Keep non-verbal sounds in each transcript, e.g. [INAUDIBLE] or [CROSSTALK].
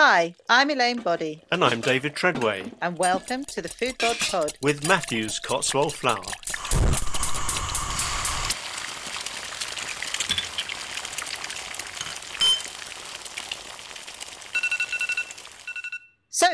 Hi, I'm Elaine Boddy, And I'm David Treadway and welcome to the Foodbod Pod. with Matthews Cotswold Flour.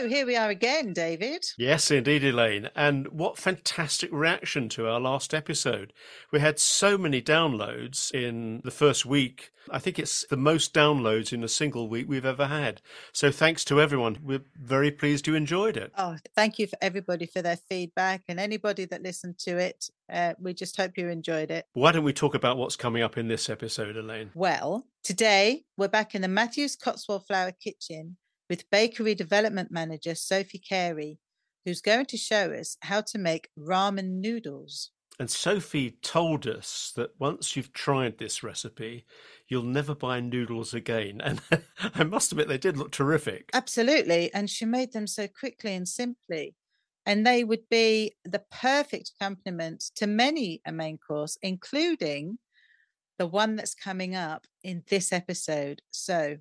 So here we are again, David. Yes, indeed, Elaine. And what fantastic reaction to our last episode. We had so many downloads in the first week. I think it's the most downloads in a single week we've ever had. So thanks to everyone. We're very pleased you enjoyed it. Oh, thank you for everybody for their feedback and anybody that listened to it. Uh, we just hope you enjoyed it. Why don't we talk about what's coming up in this episode, Elaine? Well, today we're back in the Matthews Cotswold Flour Kitchen with Bakery Development Manager Sophie Carey, who's going to show us how to make ramen noodles. And Sophie told us that once you've tried this recipe, you'll never buy noodles again. And [LAUGHS] I must admit, they did look terrific. Absolutely. And she made them so quickly and simply. And they would be the perfect accompaniment to many a main course, including the one that's coming up in this episode. So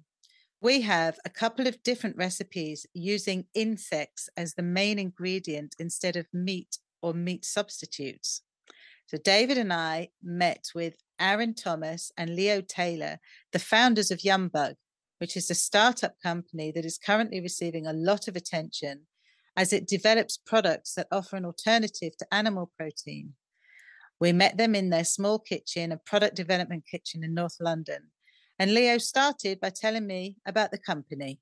we have a couple of different recipes using insects as the main ingredient instead of meat or meat substitutes. So David and I met with Aaron Thomas and Leo Taylor, the founders of Yumbug, which is a startup company that is currently receiving a lot of attention as it develops products that offer an alternative to animal protein. We met them in their small kitchen, a product development kitchen in North London. And Leo started by telling me about the company.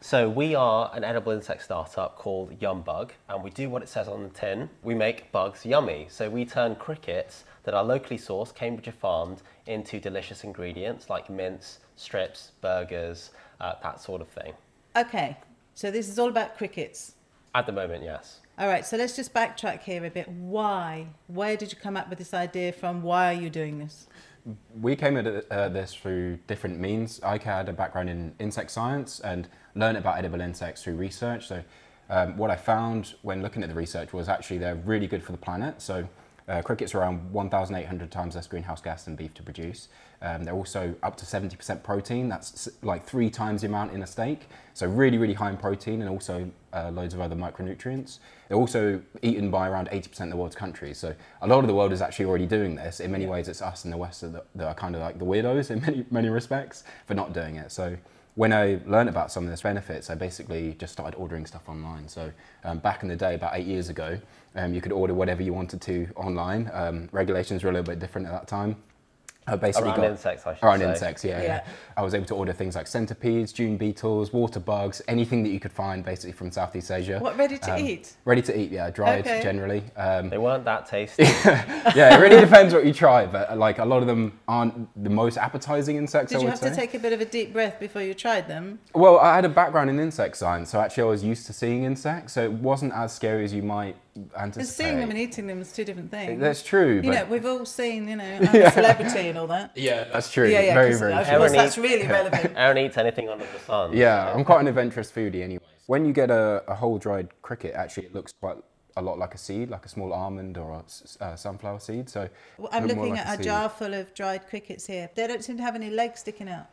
So we are an edible insect startup called Yumbug, and we do what it says on the tin. We make bugs yummy. So we turn crickets that are locally sourced, Cambridgeshire farmed, into delicious ingredients like mince, strips, burgers, uh, that sort of thing. Okay, so this is all about crickets. At the moment, yes. All right, so let's just backtrack here a bit. Why? Where did you come up with this idea from? Why are you doing this? We came at uh, this through different means. I had a background in insect science and learned about edible insects through research. So, um, what I found when looking at the research was actually they're really good for the planet. So, uh, crickets are around 1,800 times less greenhouse gas than beef to produce. Um, they're also up to 70% protein. That's like three times the amount in a steak. So really, really high in protein and also uh, loads of other micronutrients. They're also eaten by around 80% of the world's countries. So a lot of the world is actually already doing this. In many ways, it's us in the West that, that are kind of like the weirdos in many, many respects for not doing it. So when I learned about some of this benefits, I basically just started ordering stuff online. So um, back in the day, about eight years ago, um, you could order whatever you wanted to online. Um, regulations were a little bit different at that time. I basically Around got insects, I should around say. insects. Yeah, yeah, Yeah. I was able to order things like centipedes, June beetles, water bugs, anything that you could find basically from Southeast Asia. What, ready to Um, eat? Ready to eat, yeah, dried Okay. generally. Um, They weren't that tasty. [LAUGHS] yeah, it really depends what you try, but uh, like a lot of them aren't the most appetizing insects. Did I you would have say. to take a bit of a deep breath before you tried them? Well, I had a background in insect science, so actually I was used to seeing insects, so it wasn't as scary as you might anticipate. Because seeing them and eating them is two different things. That's true, you but know, we've all seen, you know, [LAUGHS] I'm a celebrity and all that. yeah, that's true. Yeah, yeah, very, 'cause very of true. course Everyone that's really relevant. [LAUGHS] Aaron eats anything under the sun. Yeah, I'm quite an adventurous foodie anyway. When you get a, a whole dried cricket, actually it looks quite a lot like a seed, like a small almond or a s- uh, sunflower seed. So Well, I'm look looking like at a seed. jar full of dried crickets here. They don't seem to have any legs sticking out.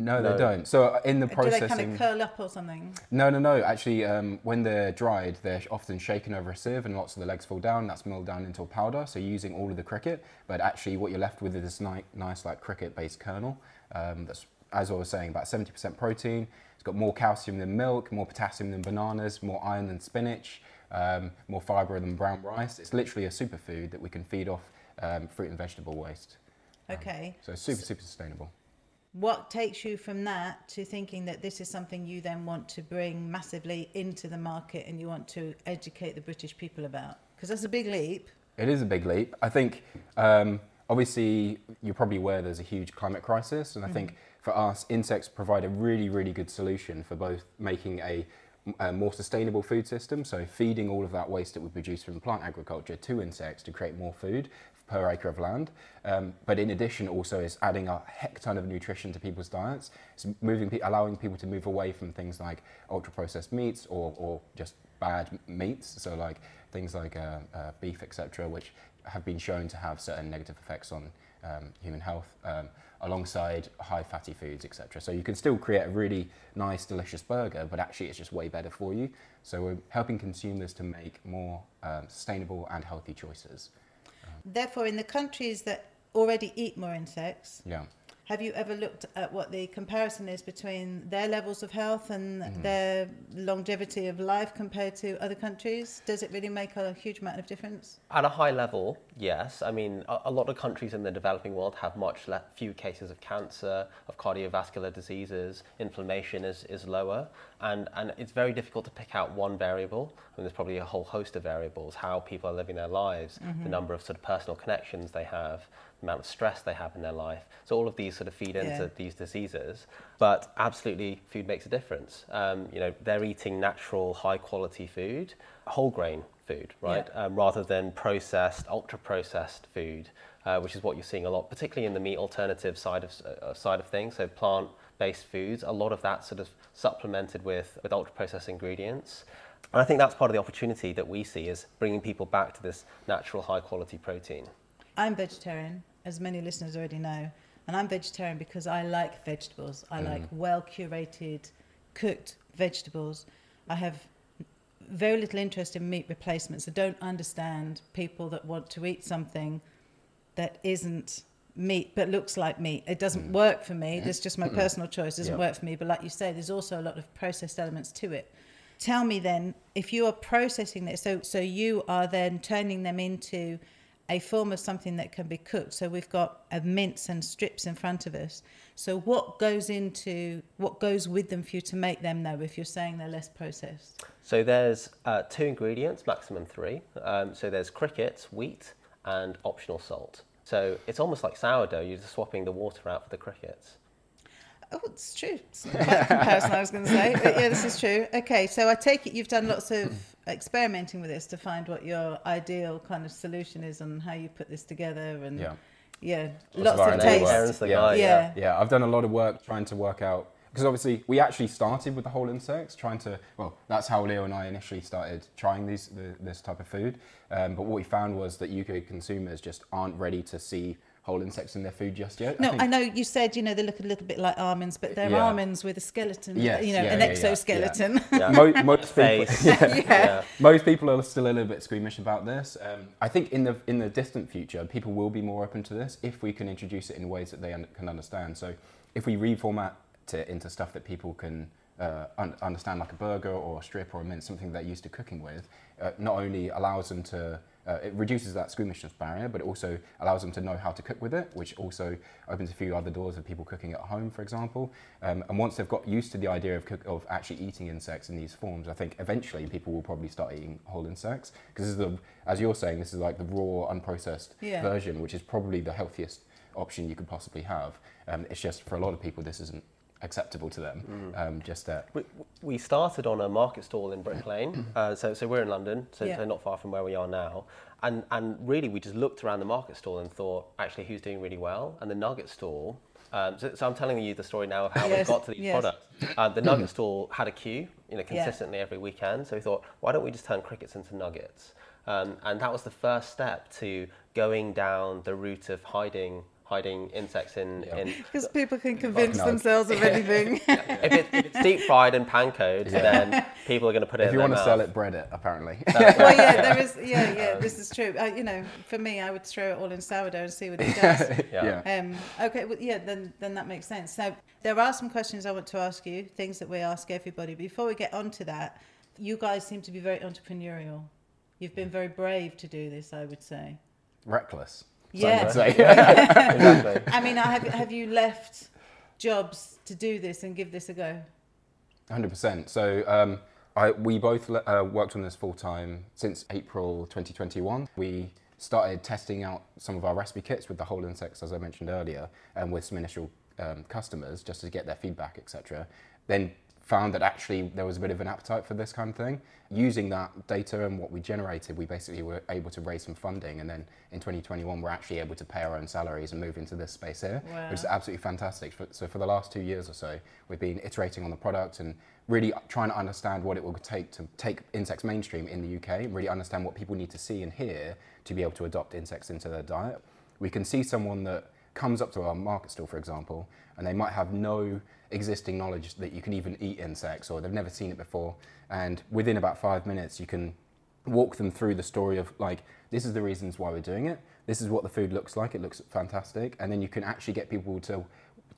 No, No. they don't. So uh, in the processing, Do they kind of curl up or something? no, no, no. Actually, um, when they're dried, they're often shaken over a sieve, and lots of the legs fall down. That's milled down into a powder. So you're using all of the cricket, but actually, what you're left with is this ni- nice, like cricket-based kernel. Um, that's, as I was saying, about 70% protein. It's got more calcium than milk, more potassium than bananas, more iron than spinach, um, more fiber than brown rice. It's literally a superfood that we can feed off um, fruit and vegetable waste. Okay. So super, super sustainable. What takes you from that to thinking that this is something you then want to bring massively into the market and you want to educate the British people about? Because that's a big leap. It is a big leap. I think, um, obviously, you're probably aware there's a huge climate crisis, and I think for us, insects provide a really, really good solution for both making a, a more sustainable food system, so feeding all of that waste that we produce from plant agriculture to insects to create more food per acre of land. Um, but in addition, also is adding a heck ton of nutrition to people's diets. It's moving, allowing people to move away from things like ultra processed meats or, or just bad meats. So like things like uh, uh, beef, etc., which have been shown to have certain negative effects on um, human health, um, alongside high fatty foods, etc. So you can still create a really nice, delicious burger, but actually it's just way better for you. So we're helping consumers to make more um, sustainable and healthy choices. Therefore, in the countries that already eat more insects, Yeah. have you ever looked at what the comparison is between their levels of health and mm-hmm. their longevity of life compared to other countries? Does it really make a huge amount of difference? At a high level, yes. I mean, a, a lot of countries in the developing world have much le- few cases of cancer, of cardiovascular diseases. Inflammation is, is lower, and, and it's very difficult to pick out one variable. And there's probably a whole host of variables: how people are living their lives, the number of sort of personal connections they have, the amount of stress they have in their life. So all of these sort of feed into Yeah. these diseases. But absolutely, food makes a difference. Um, you know, they're eating natural, high-quality food, whole grain food, right? Um, rather than processed, ultra-processed food, uh, which is what you're seeing a lot, particularly in the meat alternative side of uh, side of things. So plant-based foods, a lot of that sort of supplemented with with ultra-processed ingredients. And I think that's part of the opportunity that we see is bringing people back to this natural, high-quality protein. I'm vegetarian, as many listeners already know, and I'm vegetarian because I like vegetables. I mm-hmm. like well curated, cooked vegetables. I have very little interest in meat replacements. I don't understand people that want to eat something that isn't meat but looks like meat. It doesn't work for me. That's just my personal choice. It doesn't Yeah. work for me. But like you say, there's also a lot of processed elements to it. Tell me then, if you are processing this, so so you are then turning them into a form of something that can be cooked. So we've got a mince and strips in front of us. So what goes into what goes with them for you to make them though? If you're saying they're less processed, So there's uh, two ingredients, maximum three. Um, so there's crickets, wheat, and optional salt. So it's almost like sourdough. You're just swapping the water out for the crickets. Oh, it's true. It's not quite the comparison I was going to say. But yeah, this is true. Okay, so I take it you've done lots of experimenting with this to find what your ideal kind of solution is and how you put this together and Yeah. yeah, Lots lots of of taste. work. Aaron's Yeah. Yeah. Yeah, I've done a lot of work trying to work out because obviously we actually started with the whole insects, trying to. Well, that's how Leo and I initially started trying these the, this type of food. Um, but what we found was that UK consumers just aren't ready to see whole insects in their food just yet. No, think- I know you said you know they look a little bit like almonds, but they're Yeah. almonds with a skeleton, Yes, you know, yeah, an yeah, yeah, exoskeleton. Yeah. Mo- most people, [LAUGHS] yeah. Yeah. most people are still a little bit squeamish about this. Um, I think in the in the distant future, people will be more open to this if we can introduce it in ways that they un- can understand. So, if we reformat it into stuff that people can uh, un- understand, like a burger or a strip or a mince, something they're used to cooking with, uh, not only allows them to uh, it reduces that squeamishness barrier, but it also allows them to know how to cook with it, which also opens a few other doors of people cooking at home, for example. Um, and once they've got used to the idea of, cook, of actually eating insects in these forms, I think eventually people will probably start eating whole insects because this is the, as you're saying, this is like the raw, unprocessed Yeah. version, which is probably the healthiest option you could possibly have. Um, it's just for a lot of people, this isn't acceptable to them. Um, just that. We, we started on a market stall in Brick Lane, [COUGHS] uh, so, so we're in London, so, Yeah. so not far from where we are now. And, and really, we just looked around the market stall and thought, actually, who's doing really well? And the nugget stall. Um, so, so I'm telling you the story now of how Yes, we got to these yes. products. Um, the nugget stall had a queue, you know, consistently every weekend. So we thought, why don't we just turn crickets into nuggets? Um, and that was the first step to going down the route of hiding hiding insects in, Yeah. in [LAUGHS] Because people can convince no. themselves of anything. [LAUGHS] if, it, if it's deep fried and pancoed, then people are going to put it If in you want to mouth. sell it, bread it, apparently. [LAUGHS] well, yeah, there is. Yeah, yeah, this is true. Uh, you know, for me, I would throw it all in sourdough and see what it does. Yeah. Um, okay, well, yeah, then then that makes sense. So there are some questions I want to ask you, things that we ask everybody. Before we get onto that, you guys seem to be very entrepreneurial. You've been very brave to do this, I would say. Reckless. Some Yeah. would [LAUGHS] say. exactly. I mean, have have you left jobs to do this and give this a go? Hundred percent. So um, I, we both uh, worked on this full time since April 2021. We started testing out some of our recipe kits with the whole insects, as I mentioned earlier, and with some initial um, customers just to get their feedback, etc. Then found that actually there was a bit of an appetite for this kind of thing. Using that data and what we generated, we basically were able to raise some funding, and then in 2021 we're actually able to pay our own salaries and move into this space here, which is absolutely fantastic. So for the last two years or so, we've been iterating on the product and really trying to understand what it will take to take insects mainstream in the UK, really understand what people need to see and hear to be able to adopt insects into their diet. we can see someone that comes up to our market stall, for example, and they might have no existing knowledge that you can even eat insects or they've never seen it before. And within about five minutes, you can walk them through the story of like, this is the reasons why we're doing it. This is what the food looks like. It looks fantastic. And then you can actually get people to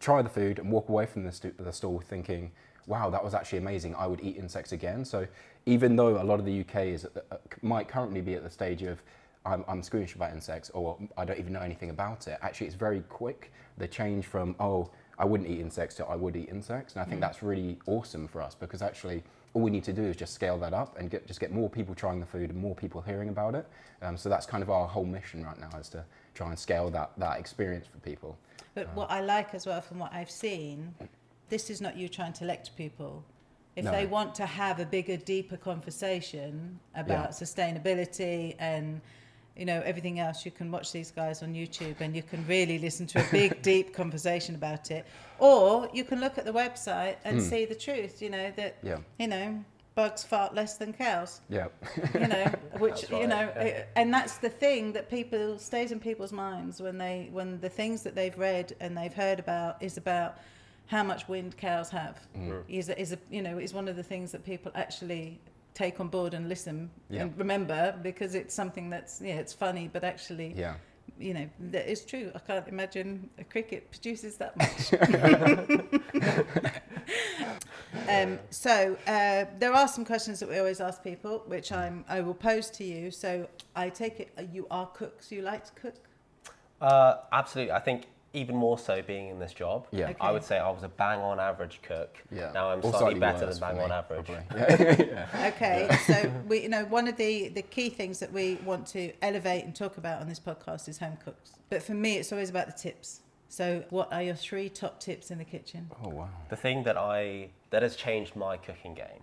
try the food and walk away from the, stu- the stall thinking, wow, that was actually amazing. I would eat insects again. So even though a lot of the UK is the, uh, might currently be at the stage of I'm, I'm squeamish about insects or I don't even know anything about it, actually it's very quick. The change from, oh, I wouldn't eat insects to I would eat insects. And I think that's really awesome for us because actually all we need to do is just scale that up and get, just get more people trying the food and more people hearing about it. Um, so that's kind of our whole mission right now is to try and scale that, that experience for people. But what I like as well from what I've seen, this is not you trying to lecture people. If No. they want to have a bigger, deeper conversation about sustainability and you know everything else, you can watch these guys on YouTube and you can really listen to a big, [LAUGHS] deep conversation about it. Or you can look at the website and see the truth. You know that. Yeah. you know bugs fart less than cows Yeah. you [LAUGHS] know which That's you know yeah. it- and that's the thing that people stays in people's minds when they when the things that they've read and they've heard about is about how much wind cows have Mm. is is a you know is one of the things that people actually take on board and listen Yeah. and remember because it's something that's yeah it's funny but actually Yeah. you know that is true i can't imagine a cricket produces that much [LAUGHS] [LAUGHS] um, so uh, there are some questions that we always ask people which i'm i will pose to you so i take it uh, you are cooks you like to cook Uh, absolutely. I think even more so being in this job. Yeah. Okay. I would say I was a bang on average cook. Yeah. Now I'm Or slightly, better than bang for on me, average. probably. [LAUGHS] Yeah. Okay, so [LAUGHS] we, you know, one of the the key things that we want to elevate and talk about on this podcast is home cooks. But for me, it's always about the tips. So, what are your three top tips in the kitchen? Oh wow. The thing that I that has changed my cooking game,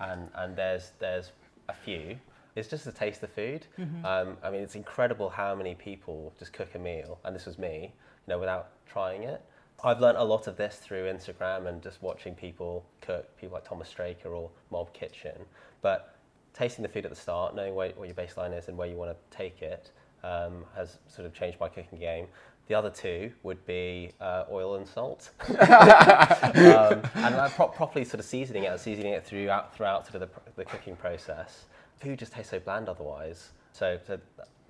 and and there's there's a few. it's just the taste of food. Um, I mean, it's incredible how many people just cook a meal, and this was me, you know, without trying it. I've learnt a lot of this through Instagram and just watching people cook, people like Thomas Straker or Mob Kitchen. But tasting the food at the start, knowing where, what your baseline is and where you want to take it, um, has sort of changed my cooking game. The other two would be uh, oil and salt, [LAUGHS] um, and uh, pro- properly sort of seasoning it, and seasoning it throughout throughout sort of the, the cooking process. Food just tastes so bland otherwise. So, so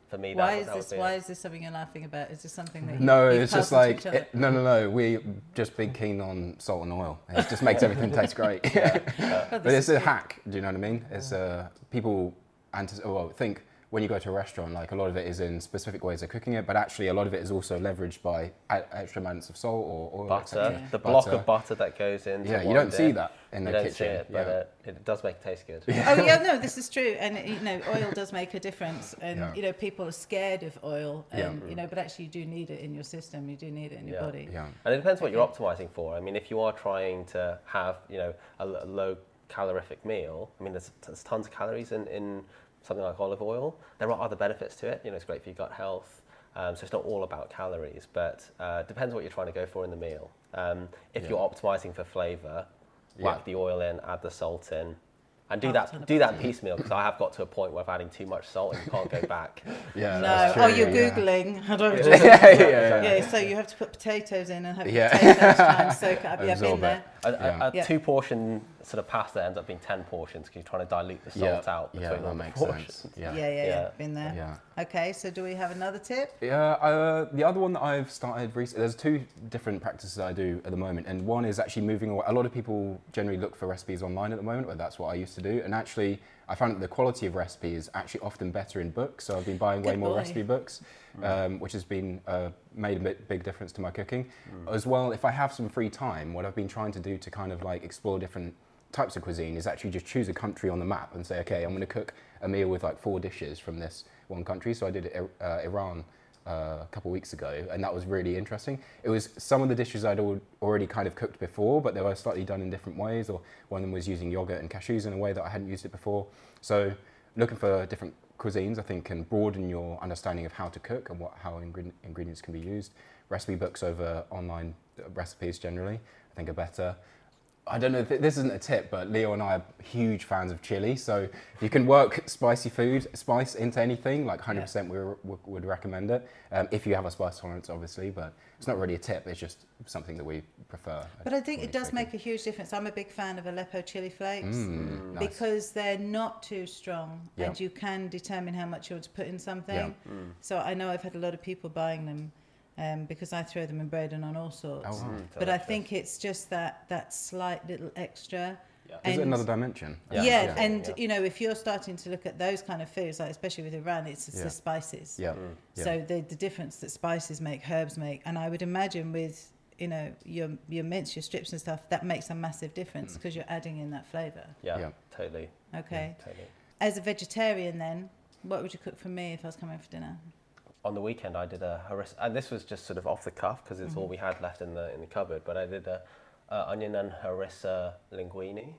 for me, that, Why is that this? Why is this something you're laughing about? Is this something that you, No, you've it's just like it, no, no, no. We just been keen on salt and oil. It just makes everything taste great. [LAUGHS] [LAUGHS] Oh, but this it's a good. hack. Do you know what I mean? It's uh, people antis- well think when you go to a restaurant, like a lot of it is in specific ways of cooking it, but actually a lot of it is also leveraged by extra amounts of salt or oil, butter, etc. the block Butter. of butter that goes in. Yeah, you don't see that in you the don't kitchen. see it, but yeah. it, it does make it taste good. oh yeah, [LAUGHS] no, this is true, and you know, oil does make a difference, and Yeah. you know, people are scared of oil, Yeah. and you mm. know, but actually, you do need it in your system. You do need it in your Yeah. body. yeah. And it depends what you're optimizing for. I mean, if you are trying to have, you know, a low calorific meal, I mean, there's, there's tons of calories in, in something like olive oil. There are other benefits to it. You know, it's great for your gut health. Um, so it's not all about calories, but uh, depends what you're trying to go for in the meal. Um, if Yeah. you're optimizing for flavor, whack Yeah. the oil in, add the salt in. And do Oh, that, ton do that piecemeal because I have got to a point where I'm adding too much salt and you can't go back. [LAUGHS] Yeah. No, that's oh, you're yeah. googling. How do I do [LAUGHS] yeah, yeah, yeah, Yeah, so you have to put potatoes in and have Yeah. potatoes try and soak it up. Yeah, I've been there. it. A, Yeah. a, a two portion sort of pasta ends up being 10 portions because you're trying to dilute the salt Yeah, out between yeah, all that the makes portions. sense. Yeah, Yeah. yeah, yeah, Yeah. been there. Yeah. Okay, so do we have another tip? Yeah, uh, the other one that I've started recently, there's two different practices I do at the moment, and one is actually moving away. A lot of people generally look for recipes online at the moment, or that's what I used to do, and actually I found that the quality of recipe is actually often better in books, so I've been buying way Good more boy. recipe books, um, which has been uh, made a bit, big difference to my cooking. As well, if I have some free time, what I've been trying to do to kind of like explore different types of cuisine is actually just choose a country on the map and say, okay, I'm going to cook a meal with like four dishes from this one country. So I did uh, Iran uh, a couple weeks ago, and that was really interesting. It was some of the dishes I'd al- already kind of cooked before, but they were slightly done in different ways, or one of them was using yogurt and cashews in a way that I hadn't used it before. So looking for different cuisines, I think, can broaden your understanding of how to cook and what how ingre- ingredients can be used. Recipe books over online uh, recipes generally, I think, are better I don't know. If this isn't a tip, but Leo and I are huge fans of chili. So you can work spicy food, spice into anything. Like 100%, we, we would recommend it um, if you have a spice tolerance, obviously. But it's not really a tip. It's just something that we prefer. But I think it does cook make a huge difference. I'm a big fan of Aleppo chili flakes Mm, nice. because they're not too strong Yeah. and you can determine how much you want to put in something. Yeah. So I know I've had a lot of people buying them um, because I throw them in bread and on all sorts. Oh, wow. Mm. But I think it's just that that slight little extra. Yeah. Is it another dimension? Yeah, Yeah. and Yeah. you know, if you're starting to look at those kind of foods, like especially with Iran, it's, it's Yeah. the spices. Yeah. Mm. yeah. So the the difference that spices make, herbs make, and I would imagine with you know your your mince, your strips and stuff, that makes a massive difference mm. because you're adding in that flavour. Yeah, Yeah. totally. Okay. Totally. As a vegetarian, then, what would you cook for me if I was coming for dinner? On the weekend I did a harissa, and this was just sort of off the cuff because it's all we had left in the in the cupboard. But I did a, uh onion and harissa linguine,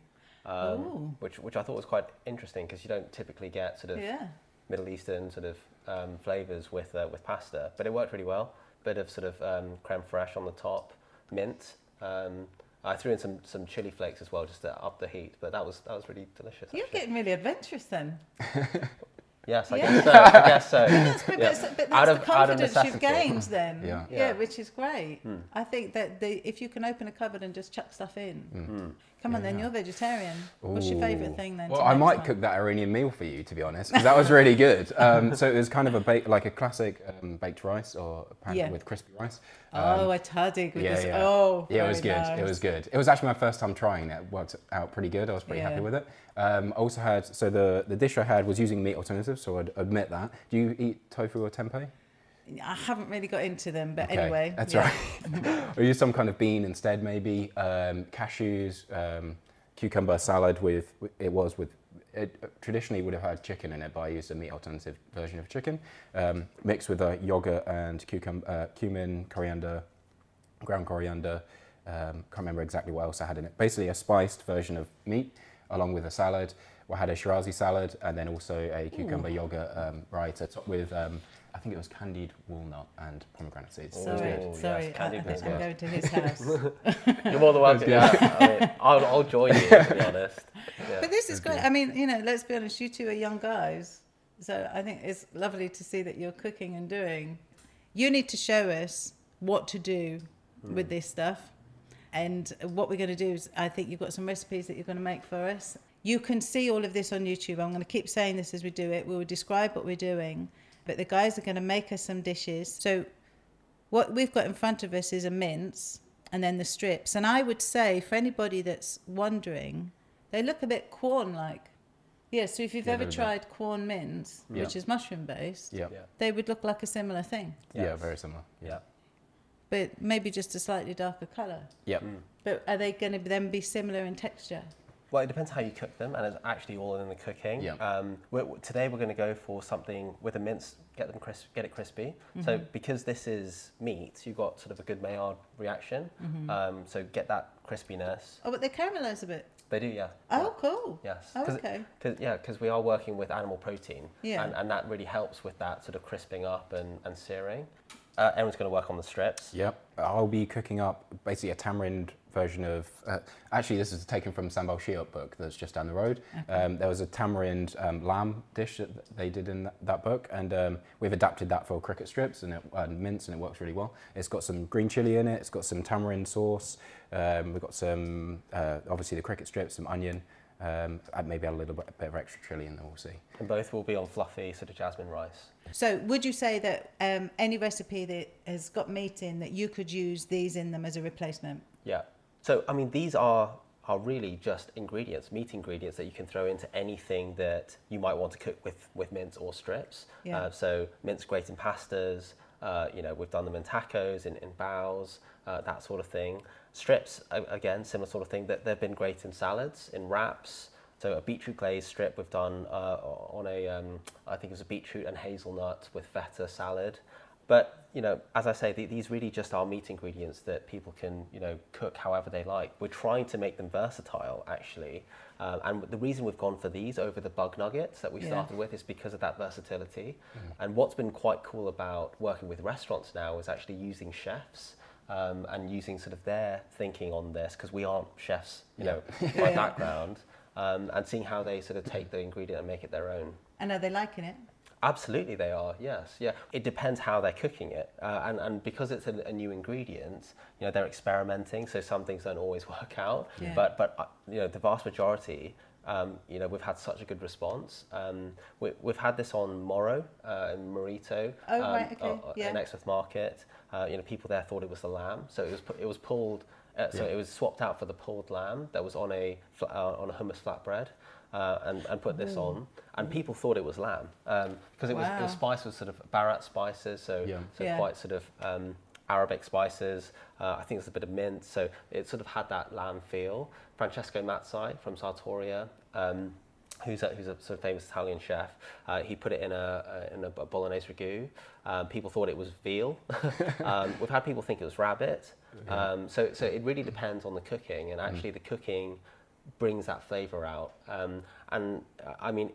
um, which which I thought was quite interesting because you don't typically get sort of Yeah. Middle Eastern sort of um, flavors with uh, with pasta, but it worked really well. Bit of sort of um, creme fraiche on the top, mint. Um, I threw in some, some chili flakes as well just to up the heat, but that was that was really delicious. You're actually. getting really adventurous then. [LAUGHS] yes, I Yeah. guess so. I guess so. That's, but, Yeah. that's, but that's Out the of- out of confidence you've gained then. Yeah. Yeah. which is great. I think that the, if you can open a cupboard and just chuck stuff in, Hmm. Come on, then Yeah. you're vegetarian. What's your favourite thing then? Well, I might one? cook that Iranian meal for you, to be honest, because that was really good. [LAUGHS] Um, so it was kind of a like a classic um, baked rice or pan Yeah. with crispy rice. Oh, a tahdig with yeah, this. yeah. Oh, yeah, it was good. nice. It was good. It was actually my first time trying it. It worked out pretty good. I was pretty happy with it. Um, I also had so the the dish I had was using meat alternatives, so I'd admit that. Do you eat tofu or tempeh? I haven't really got into them, but Okay, anyway. that's yeah. right. [LAUGHS] or use some kind of bean instead, maybe um, cashews, um, cucumber salad with. It was with. It traditionally would have had chicken in it, but I used a meat alternative version of chicken, um, mixed with a yogurt and cucum, uh, cumin, coriander, ground coriander. Um, can't remember exactly what else I had in it. Basically, a spiced version of meat, along with a salad. I had a Shirazi salad and then also a cucumber yogurt um, raita topped with, um, I think it was candied walnut and pomegranate seeds. It was Sorry, good. Oh, yes, sorry. I, I candied think was I'm good. going to his house. [LAUGHS] [LAUGHS] You're more than welcome. Yeah, I mean, I'll, I'll join you. To be honest. [LAUGHS] Yeah. But this is great. I mean, you know, let's be honest, you two are young guys. So I think it's lovely to see that you're cooking and doing. You need to show us what to do hmm. with this stuff. And what we're going to do is, I think you've got some recipes that you're going to make for us. You can see all of this on YouTube. I'm going to keep saying this as we do it. We will describe what we're doing, but the guys are going to make us some dishes. So what we've got in front of us is a mince and then the strips. And I would say for anybody that's wondering, they look a bit Quorn like. Yeah, so if you've Yeah, ever they're bit- tried Quorn mince, Yeah. which is mushroom based, Yeah. Yeah. they would look like a similar thing, Yeah, Yes. very similar. Yeah. but maybe just a slightly darker colour. Yep. Hmm. But are they going to then be similar in texture? Well, it depends how you cook them, and it's actually all in the cooking. Yeah. Um, we're, today we're going to go for something with a mince, get them crisp, get it crispy. So because this is meat, you've got sort of a good Maillard reaction. Um, so get that crispiness. Oh, but they caramelise a bit. They do, yeah. Oh, cool. Yes. Oh, 'Cause- okay. Cause, yeah, because we are working with animal protein, Yeah. and, and that really helps with that sort of crisping up and, and searing. Uh, Aaron's going to work on the strips. Yep. I'll be cooking up basically a tamarind version of. Uh, actually, this is taken from Sambal Shiok book that's just down the road. Um, there was a tamarind um, lamb dish that they did in that, that book, and um, we've adapted that for cricket strips and, it, and mince, and it works really well. It's got some green chili in it. It's got some tamarind sauce. Um, we've got some, uh, obviously, the cricket strips, some onion. Um, maybe add a little bit, bit of extra chili in there. We'll see. And both will be on fluffy sort of jasmine rice. So, would you say that um, any recipe that has got meat in that you could use these in them as a replacement? Yeah. So I mean, these are are really just ingredients, meat ingredients that you can throw into anything that you might want to cook with with mince or strips. Yeah. Uh, so mince great in pastas. Uh, you know, we've done them in tacos, in, in baos, uh, that sort of thing. Strips, again, similar sort of thing. That they've been great in salads, in wraps. So a beetroot glaze strip we've done uh, on a, um, I think it was a beetroot and hazelnut with feta salad. But you know, as I say, th- these really just are meat ingredients that people can you know cook however they like. We're trying to make them versatile, actually, um, and the reason we've gone for these over the bug nuggets that we Yeah. started with is because of that versatility. And what's been quite cool about working with restaurants now is actually using chefs. Um, and using sort of their thinking on this because we aren't chefs, you Yeah. know, [LAUGHS] by background, um, and seeing how they sort of take the ingredient and make it their own. And are they liking it? Absolutely, they are. Yes, yeah. It depends how they're cooking it, uh, and and because it's a, a new ingredient, you know, they're experimenting. So some things don't always [LAUGHS] work out. Yeah. But but uh, you know, the vast majority, um, you know, we've had such a good response. Um, we, we've had this on Morrow uh, in Morito, Oh, um, right, okay, uh, yeah. in Exmouth Market. Uh, you know, people there thought it was the lamb, so it was pu- it was pulled. Uh, so Yeah. it was swapped out for the pulled lamb that was on a fla- uh, on a hummus flatbread, uh, and and put this on, and people thought it was lamb because it was it Wow. was spiced with sort of baharat spices, so Yeah. so Yeah. quite sort of um, Arabic spices. Uh, I think there's a bit of mint, so it sort of had that lamb feel. Francesco Mazzei from Sartoria. Um, Who's a, who's a sort of famous Italian chef? Uh, he put it in a, a in a bolognese ragu. Um, people thought it was veal. [LAUGHS] um, we've had people think it was rabbit. Um, so so it really depends on the cooking, and actually the cooking brings that flavour out. Um, and uh, I mean,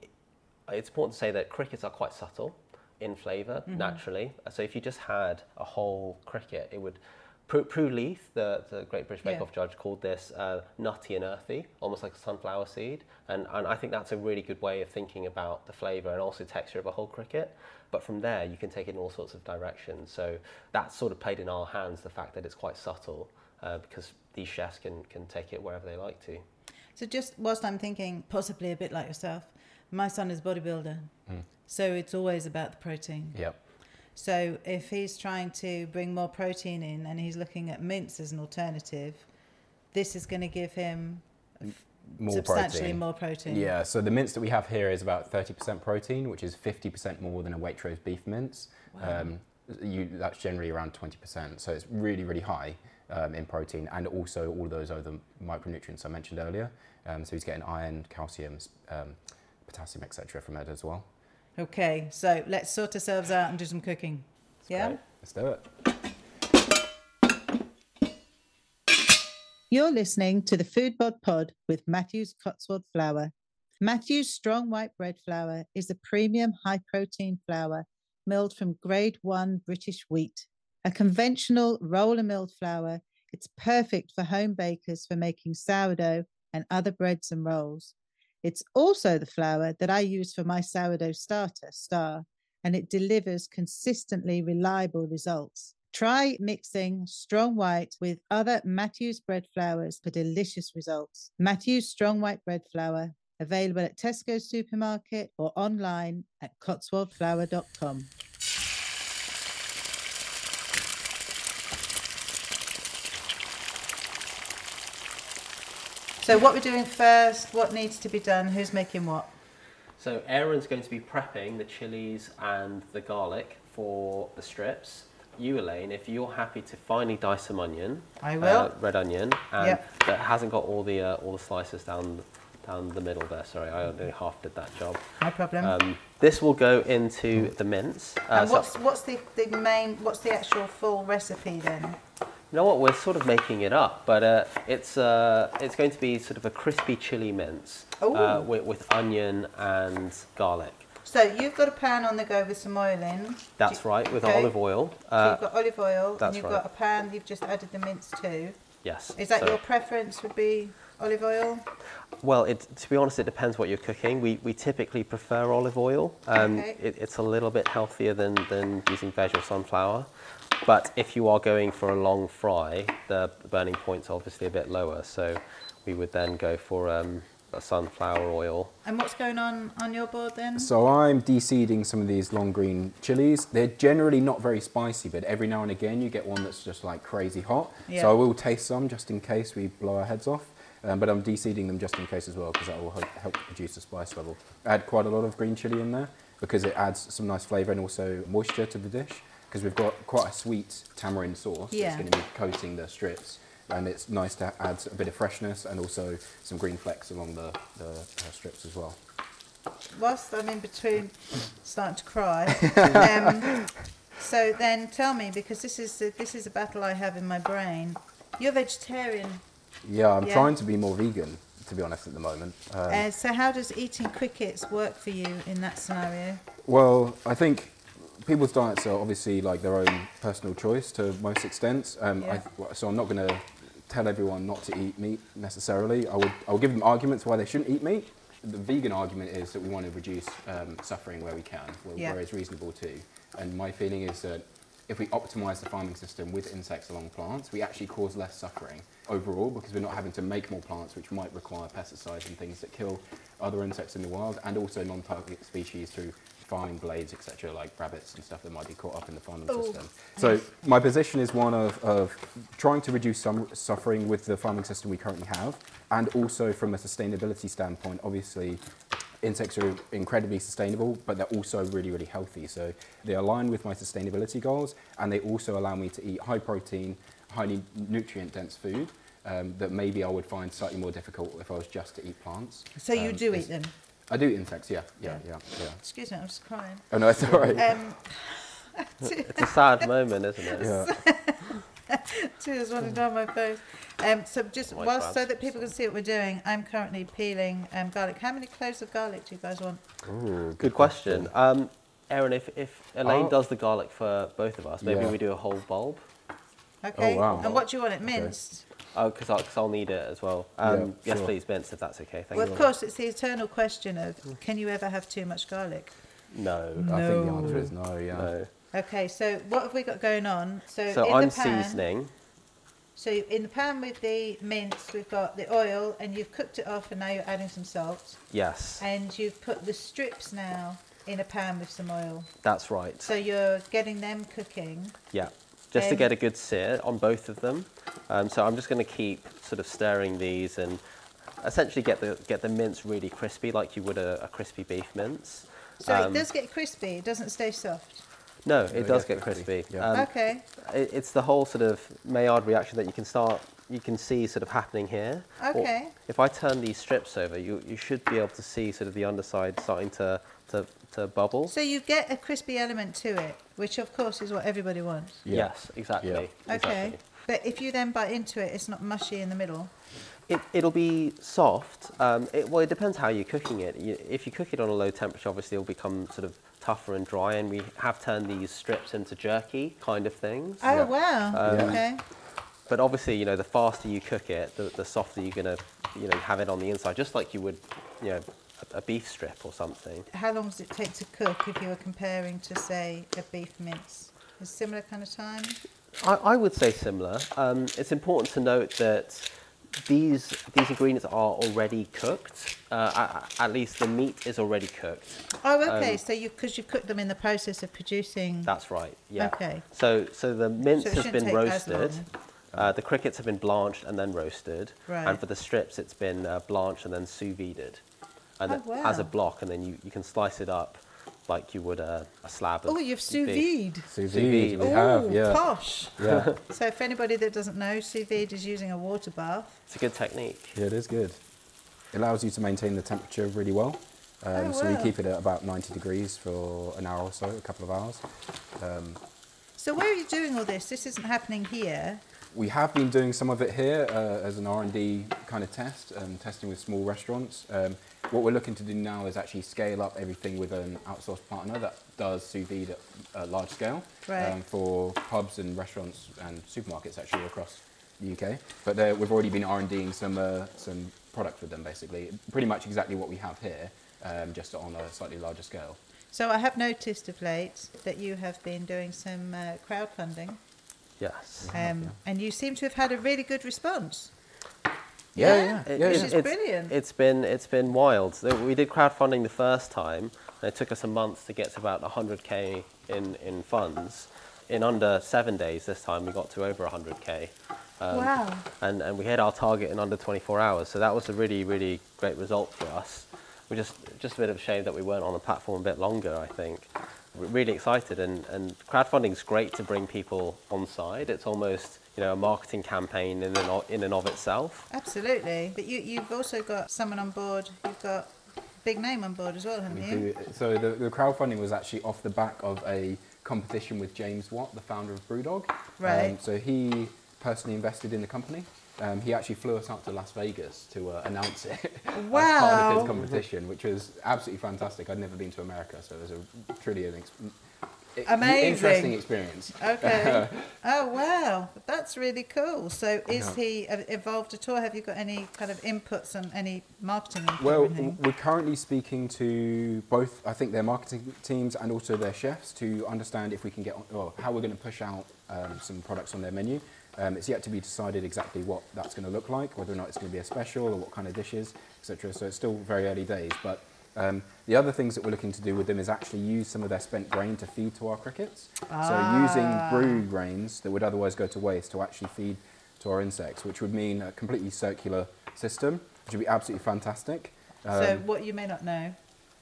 it's important to say that crickets are quite subtle in flavor naturally. So if you just had a whole cricket, it would. Prue, Prue Leith, the, the Great British Bake Yeah. Off judge, called this uh, nutty and earthy, almost like a sunflower seed. And, and I think that's a really good way of thinking about the flavour and also texture of a whole cricket. But from there, you can take it in all sorts of directions. So that's sort of played in our hands, the fact that it's quite subtle, uh, because these chefs can, can take it wherever they like to. So just whilst I'm thinking, possibly a bit like yourself, my son is bodybuilder, so it's always about the protein. Yep. So if he's trying to bring more protein in and he's looking at mince as an alternative, this is going to give him More substantially protein. more protein. Yeah, so the mince that we have here is about 30% protein, which is 50% more than a Waitrose beef mince. Um, you, that's generally around 20%. So it's really, really high um, in protein and also all of those other micronutrients I mentioned earlier. Um, so he's getting iron, calcium, um, potassium, etc. from it as well. Okay, so let's sort ourselves out and do some cooking. yeah? great. Let's do it. You're listening to the Food Bod Pod with Matthews Cotswold Flour. Matthews Strong White Bread Flour is a premium high protein flour milled from grade one British wheat. A conventional roller milled flour, it's perfect for home bakers for making sourdough and other breads and rolls. It's also the flour that I use for my sourdough starter, Star, and it delivers consistently reliable results. Try mixing strong white with other Matthews bread flours for delicious results. Matthews strong white bread flour, available at Tesco supermarket or online at cotswoldflour.com. So what we're doing first, what needs to be done, who's making what? So Aaron's going to be prepping the chilies and the garlic for the strips. You, Elaine, if you're happy to finely dice some onion, I uh, will. red onion, and Yep. that hasn't got all the uh, all the slices down down the middle there. Sorry, I only half did that job. No problem. Um, this will go into the mince. Uh, and so- what's what's the, the main what's the actual full recipe then? You know what? We're sort of making it up, but uh, it's uh, it's going to be sort of a crispy chili mince uh, with, with onion and garlic. So you've got a pan on the go with some oil in. That's Do- right, with okay. olive oil. So Uh, you've got olive oil and that's you've right. got a pan you've just added the mince to. yes. Is that so- your preference would be olive oil? Well, it, to be honest, it depends what you're cooking. We, we typically prefer olive oil. Um, Okay. it, it's a little bit healthier than, than using veg or sunflower. But if you are going for a long fry, the burning point's are obviously a bit lower. So we would then go for um, a sunflower oil. And what's going on on your board then? So I'm de-seeding some of these long green chilies. They're generally not very spicy, but every now and again you get one that's just like crazy hot. Yeah. So I will taste some just in case we blow our heads off. Um, but I'm de-seeding them just in case as well because that will help, help produce the spice level. I add quite a lot of green chili in there because it adds some nice flavour and also moisture to the dish because we've got quite a sweet tamarind sauce Yeah. that's going to be coating the strips. And it's nice to add a bit of freshness and also some green flecks along the, the uh, strips as well. Whilst I'm in between starting to cry. [LAUGHS] um, so then tell me because this is the, this is a battle I have in my brain. You're vegetarian. Yeah, I'm Yeah. trying to be more vegan, to be honest, at the moment. Um, Uh, so how does eating crickets work for you in that scenario? well, I think people's diets are obviously like their own personal choice to most extents. Um, Yeah. I, so I'm not going to tell everyone not to eat meat necessarily. I would I will give them arguments why they shouldn't eat meat. The vegan argument is that we want to reduce um, suffering where we can, where, Yeah. where it's reasonable too. And my feeling is that if we optimize the farming system with insects along plants, we actually cause less suffering overall because we're not having to make more plants which might require pesticides and things that kill other insects in the wild and also non-target species through farming blades, etc., like rabbits and stuff that might be caught up in the farming Oh. system. So my position is one of, of trying to reduce some suffering with the farming system we currently have, and also from a sustainability standpoint, obviously insects are incredibly sustainable, but they're also really, really healthy. So they align with my sustainability goals, and they also allow me to eat high protein, highly nutrient dense food. Um, that maybe I would find slightly more difficult if I was just to eat plants. So you Um, do eat them. I do eat insects, yeah, yeah, Yeah. yeah, yeah. Excuse me, I'm just crying. Oh no, it's all right. Um, [LAUGHS] It's a sad moment, isn't it? yeah. [LAUGHS] tears running down my face. Um, so just My whilst so that people can see what we're doing, I'm currently peeling um, garlic. How many cloves of garlic do you guys want? Ooh, Good question. Um, Aaron, if, if Elaine Oh. does the garlic for both of us, maybe Yeah. we do a whole bulb. Okay. wow. And what do you want it minced? Oh, because I'll, 'cause I'll need it as well. Um, Yeah, yes, sure. please, mince, if that's okay. Thank Well, you. of course, it's the eternal question of can you ever have too much garlic? No. I think the answer is no, yeah. No. Okay, so what have we got going on? So, So in I'm the pan, seasoning. So in the pan with the mince, we've got the oil, and you've cooked it off, and now you're adding some salt, Yes, and you've put the strips now in a pan with some oil. that's right. So you're getting them cooking. Yeah, just to get a good sear on both of them. Um, so I'm just going to keep sort of stirring these and essentially get the get the mince really crispy, like you would a, a crispy beef mince. So Um, it does get crispy. It doesn't stay soft. No, it it does gets get crispy, crispy. yeah. Um, okay. it, it's the whole sort of Maillard reaction that you can start, you can see sort of happening here. Or Okay. if I turn these strips over, you, you should be able to see sort of the underside starting to, to, to bubble. So you get a crispy element to it, which of course is what everybody wants. Yeah. Yes, exactly. Yeah. Okay. exactly. But if you then bite into it, it's not mushy in the middle. It, it'll be soft. Um, it, well, it depends how you're cooking it. You, if you cook it on a low temperature, obviously it'll become sort of tougher and dry, and we have turned these strips into jerky kind of things. Oh Yeah. wow. Um, okay. But obviously, you know, the faster you cook it, the, the softer you're gonna, you know, have it on the inside, just like you would, you know, a, a beef strip or something. How long does it take to cook if you were comparing to say a beef mince? A similar kind of time. I, I would say similar. Um, it's important to note that these these ingredients are already cooked. Uh, at, at least the meat is already cooked. Oh, okay. Um, so you because you've cooked them in the process of producing. That's right. Yeah. Okay. So so the mince So has been roasted. Uh, the crickets have been blanched and then roasted. Right. And for the strips, it's been uh, blanched and then sous vide. And Oh, then as a block, and then you, you can slice it up like you would a, a slab of Oh, you've sous vide. Sous Sous vide, vide. we Oh, have, yeah. posh. Yeah, [LAUGHS] So for anybody that doesn't know, sous vide is using a water bath. It's a good technique. yeah, it is good. It allows you to maintain the temperature really well. Um, Oh, So we keep it at about 90 degrees for an hour or so, a couple of hours. Um, So where are you doing all this? This isn't happening here. we have been doing some of it here uh, as an R&D kind of test, um, testing with small restaurants. What we're looking to do now is actually scale up everything with an outsourced partner that does sous vide at a large scale Right. um, for pubs and restaurants and supermarkets actually across the UK. But we've already been R&Ding some uh, some product with them basically, pretty much exactly what we have here, um, just on a slightly larger scale. So I have noticed of late that you have been doing some uh, crowdfunding, Yes. um, and you seem to have had a really good response. Yeah, Yeah, yeah, It- yeah. Which yeah. is it's, brilliant. It's been it's been wild. So we did crowdfunding the first time, and it took us a month to get to about 100k in in funds. In under seven days, this time we got to over 100k. Um, wow. And and we hit our target in under 24 hours. So that was a really really great result for us. We're just just a bit of a shame that we weren't on the platform a bit longer. I think. We're really excited, and and crowdfunding is great to bring people on side. It's almost you know a marketing campaign in and of, in and of itself. Absolutely. But you, you've also got someone on board. You've got a big name on board as well, haven't you? So the, the crowdfunding was actually off the back of a competition with James Watt, the founder of Brewdog. Right. Um, so he personally invested in the company. Um, he actually flew us out to Las Vegas to uh, announce it [LAUGHS] as part of his competition, which was absolutely fantastic. I'd never been to America, so it was a, truly an ex- it- Amazing. interesting experience. Okay. [LAUGHS] oh wow, that's really cool. So is Yeah. he involved at all? Have you got any kind of inputs and any marketing? Well, we're currently speaking to both, I think, their marketing teams and also their chefs to understand if we can get, on, or how we're going to push out um, some products on their menu. Um, it's yet to be decided exactly what that's going to look like, whether or not it's going to be a special or what kind of dishes, etc. So it's still very early days. But um, the other things that we're looking to do with them is actually use some of their spent grain to feed to our crickets. Ah. So using brew grains that would otherwise go to waste to actually feed to our insects, which would mean a completely circular system, which would be absolutely fantastic. so Um, what you may not know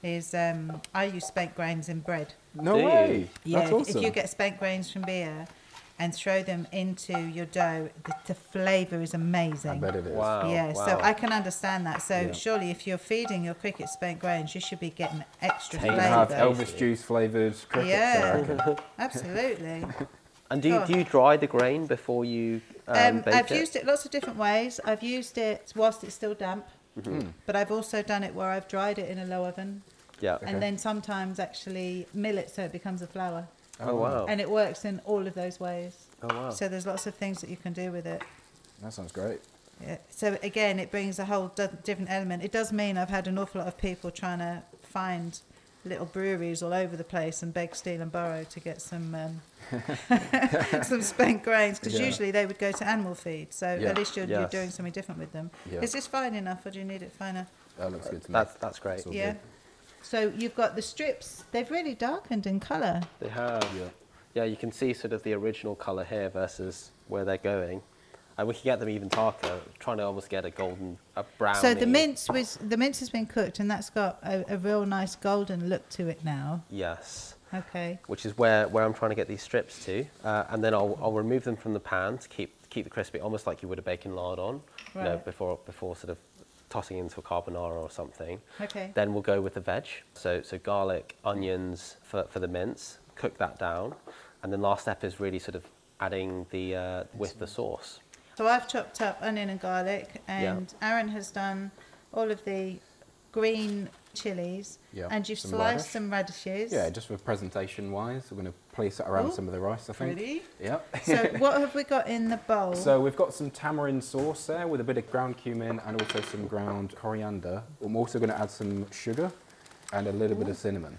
is um, I use spent grains in bread. no Do you? way. Yeah, That's awesome. if you get spent grains from beer and throw them into your dough, the, the flavour is amazing. I amazing. bet it is. Wow. Yeah, so. I can understand that. So Yeah. surely, if you're feeding your cricket spent grains, you should be getting extra flavour. You can have. Elvis juice flavoured crickets. Yeah. [LAUGHS] Absolutely. And do you, do you dry the grain before you um, Um, bake I've it? used it lots of different ways. I've used it whilst it's still damp, Mm-hmm. but I've also done it where I've dried it in a low oven, Yeah. Okay. and then sometimes actually mill it so it becomes a flour, Oh wow. and it works in all of those ways. Oh wow. So there's lots of things that you can do with it. That sounds great. Yeah. So again, it brings a whole d- different element. It does mean I've had an awful lot of people trying to find little breweries all over the place and beg, steal, and borrow to get some um, [LAUGHS] some spent grains because Yeah. usually they would go to animal feed. So Yeah. at least you're, you're doing something different with them. Yeah. Is this fine enough, or do you need it finer? That looks good to me. That's that's great. It's Yeah. good. So you've got the strips. They've really darkened in colour. They have. Yeah. Yeah, you can see sort of the original colour here versus where they're going. And we can get them even darker, trying to almost get a golden, a brown. So the mince was the mince has been cooked, and that's got a, a real nice golden look to it now. Yes. Okay. Which is where, where I'm trying to get these strips to. Uh, and then I'll, I'll remove them from the pan to keep, keep the crispy, almost like you would a bacon lard on, you know, before, before sort of tossing into a carbonara or something. Okay. Then we'll go with the veg. So, so garlic, onions for, for the mince, cook that down. And then last step is really sort of adding the, uh, with the sauce. So I've chopped up onion and garlic, and Aaron has done all of the green chilies, Yeah, and you've some sliced radish. some radishes. Yeah, just for presentation wise, we're going to place it around Ooh, some of the rice, I think. pretty. Yeah. So [LAUGHS] what have we got in the bowl? So we've got some tamarind sauce there with a bit of ground cumin and also some ground coriander. I'm also going to add some sugar and a little bit of cinnamon.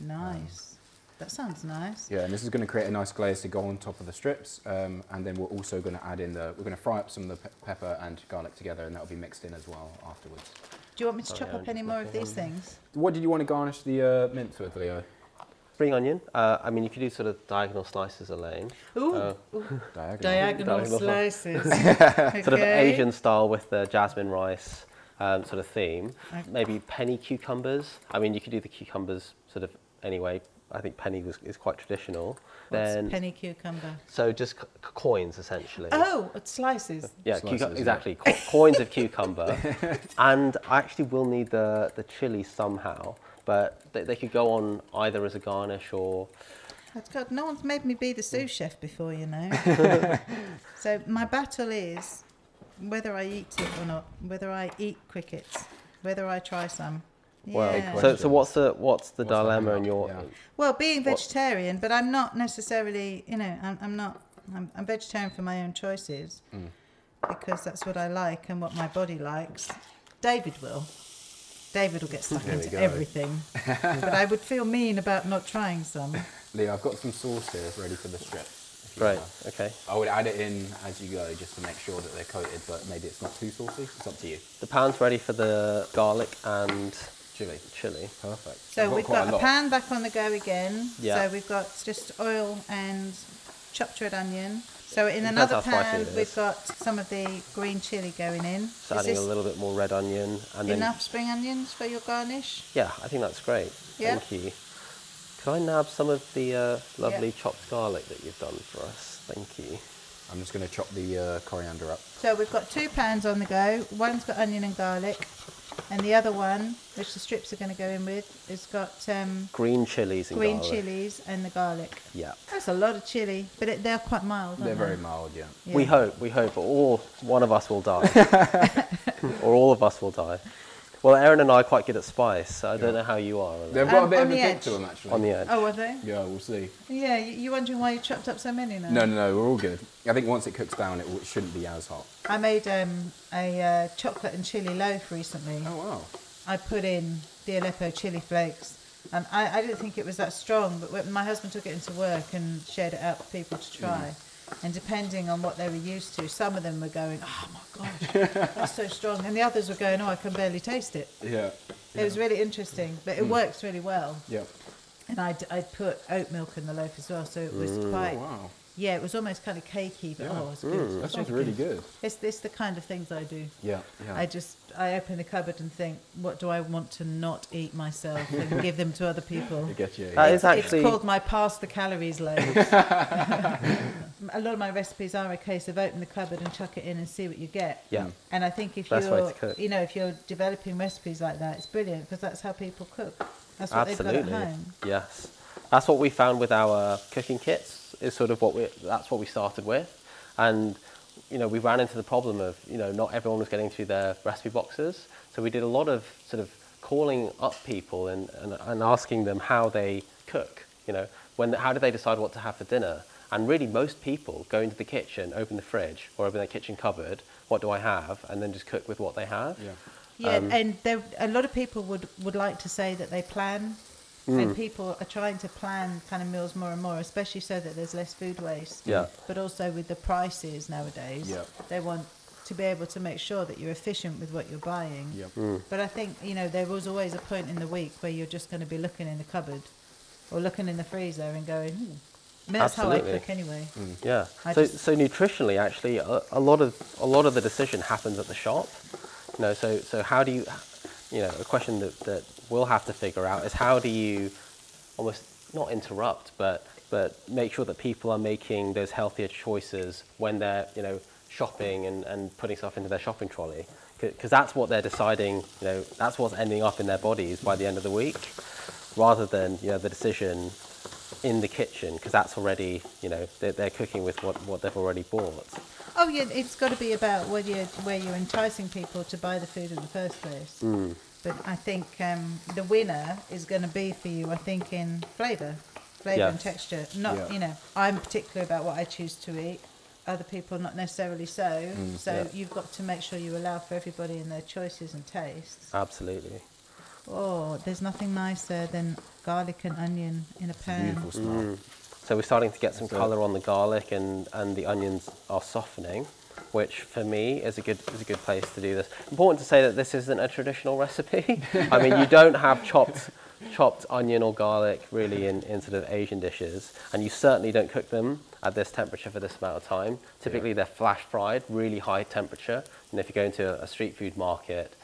nice. that sounds nice. Yeah, and this is going to create a nice glaze to go on top of the strips. Um, and then we're also going to add in the, we're going to fry up some of the pe- pepper and garlic together and that'll be mixed in as well afterwards. Do you want me to Sorry, chop Aaron, up any more of these things? What did you want to garnish the uh, mince with, Leo? Spring onion. Uh, I mean, you could do sort of diagonal slices, Elaine. Ooh, Uh, [LAUGHS] Diagonal. diagonal diagonal. slices. [LAUGHS] [LAUGHS] Sort of Asian style with the jasmine rice um, sort of theme. Okay. Maybe penny cucumbers. I mean, you could do the cucumbers sort of anyway. I think penny was, is quite traditional. What's then, penny cucumber? so just c- c- coins essentially. Oh, it's slices. Yeah, Slices, cucu- yeah. exactly. Co- coins of cucumber. and I actually will need the, the chili somehow, but they, they could go on either as a garnish or. Oh, God, no one's made me be the sous chef before, you know. [LAUGHS] so my battle is whether I eat it or not, whether I eat crickets, whether I try some. Well, Yeah. so, so what's the what's the What's dilemma in your? Yeah. Well, being What- vegetarian, but I'm not necessarily, you know, I'm, I'm not, I'm, I'm vegetarian for my own choices Mm. because that's what I like and what my body likes. David will. David will get stuck There we into go. everything. [LAUGHS] but I would feel mean about not trying some. Leo, I've got some sauce here ready for the strip. if you Right. like. Okay. I would add it in as you go just to make sure that they're coated, but maybe it's not too saucy. It's up to you. The pan's ready for the garlic and Chili. chili. Perfect. So I've we've got a lot. pan back on the go again. Yeah. So we've got just oil and chopped red onion. So in Depends another how spicy pan, we've got some of the green chili going in. So Is adding a this little bit more red onion and then enough spring onions for your garnish? yeah, I think that's great. Yeah. Thank you. Could I nab some of the uh, lovely chopped garlic that you've done for us? Thank you. I'm just going to chop the uh, coriander up. So we've got two pans on the go. One's got onion and garlic, and the other one, which the strips are going to go in with, has got um, Green chilies and green garlic. chilies and the garlic. Yeah. That's a lot of chili, but it, they're quite mild. Aren't They're they? very mild, yeah. Yeah. We hope, we hope, or one of us will die, [LAUGHS] or all of us will die. Well, Aaron and I are quite good at spice, so I don't know how you are on, They've that. got a Um, bit on of a the kick edge. to them, actually. on the edge. Oh, are they? Yeah, we'll see. Yeah, you, you wondering why you chopped up so many now? No, no, no, we're all good. I think once it cooks down, it w- shouldn't be as hot. I made um, a uh, chocolate and chili loaf recently. Oh, wow. I put in the Aleppo chili flakes, and I, I didn't think it was that strong. But when my husband took it into work and shared it out for people to try, and depending on what they were used to, some of them were going, "Oh my gosh, [LAUGHS] that's so strong," and the others were going, "Oh, I can barely taste it." Yeah. It was really interesting, but it mm. works really well. Yeah. And I'd, I'd put oat milk in the loaf as well, so it was mm. quite. Oh, wow. Yeah, it was almost kind of cakey, but Yeah. oh, it's good. That It's sounds really really good. It's this the kind of things I do. Yeah, yeah. I just I open the cupboard and think, what do I want to not eat myself and give them to other people. [LAUGHS] I get you. That It's, is actually it's called my pass the calories loaf. [LAUGHS] [LAUGHS] a lot of my recipes are a case of open the cupboard and chuck it in and see what you get. yeah. And I think if Best you're, to cook. you know, if you're developing recipes like that, it's brilliant because that's how people cook. That's what they've Absolutely. got at home. Yes. That's what we found with our cooking kits. Is sort of what we that's what we started with, and you know we ran into the problem of you know not everyone was getting through their recipe boxes, so we did a lot of sort of calling up people and, and, and asking them how they cook. You know when how do they decide what to have for dinner? And really, most people go into the kitchen, open the fridge, or open their kitchen cupboard. What do I have? And then just cook with what they have. Yeah. Yeah, Um, and there, a lot of people would, would like to say that they plan, Mm. and people are trying to plan kind of meals more and more, especially so that there's less food waste. Yeah. But also with the prices nowadays, Yeah. they want to be able to make sure that you're efficient with what you're buying. Yeah. Mm. But I think you know there was always a point in the week where you're just going to be looking in the cupboard or looking in the freezer and going, hmm. I mean, that's how I cook anyway. Yeah. I so so nutritionally, actually, a, a lot of a lot of the decision happens at the shop. You know, so so how do you, you know, a question that that we'll have to figure out is how do you, almost not interrupt, but but make sure that people are making those healthier choices when they're you know shopping and, and putting stuff into their shopping trolley because that's what they're deciding you know that's what's ending up in their bodies by the end of the week rather than you know the decision in the kitchen because that's already you know they're, they're cooking with what, what they've already bought Oh yeah, it's got to be about where you're where you're enticing people to buy the food in the first place. Mm. But I think um, the winner is going to be for you. I think in flavour, flavour and texture. Not Yeah. you know, I'm particular about what I choose to eat. Other people not necessarily so. so yeah. you've got to make sure you allow for everybody in their choices and tastes. absolutely Oh, there's nothing nicer than garlic and onion in a pan. Beautiful smell. so we're starting to get some So- color on the garlic and, and the onions are softening which for me is a good is a good place to do this. Important to say that this isn't a traditional recipe. [LAUGHS] I mean you don't have chopped chopped onion or garlic really in, in sort of asian dishes and you certainly don't cook them at this temperature for this amount of time. Typically they're flash fried really high temperature and if you go into a street food market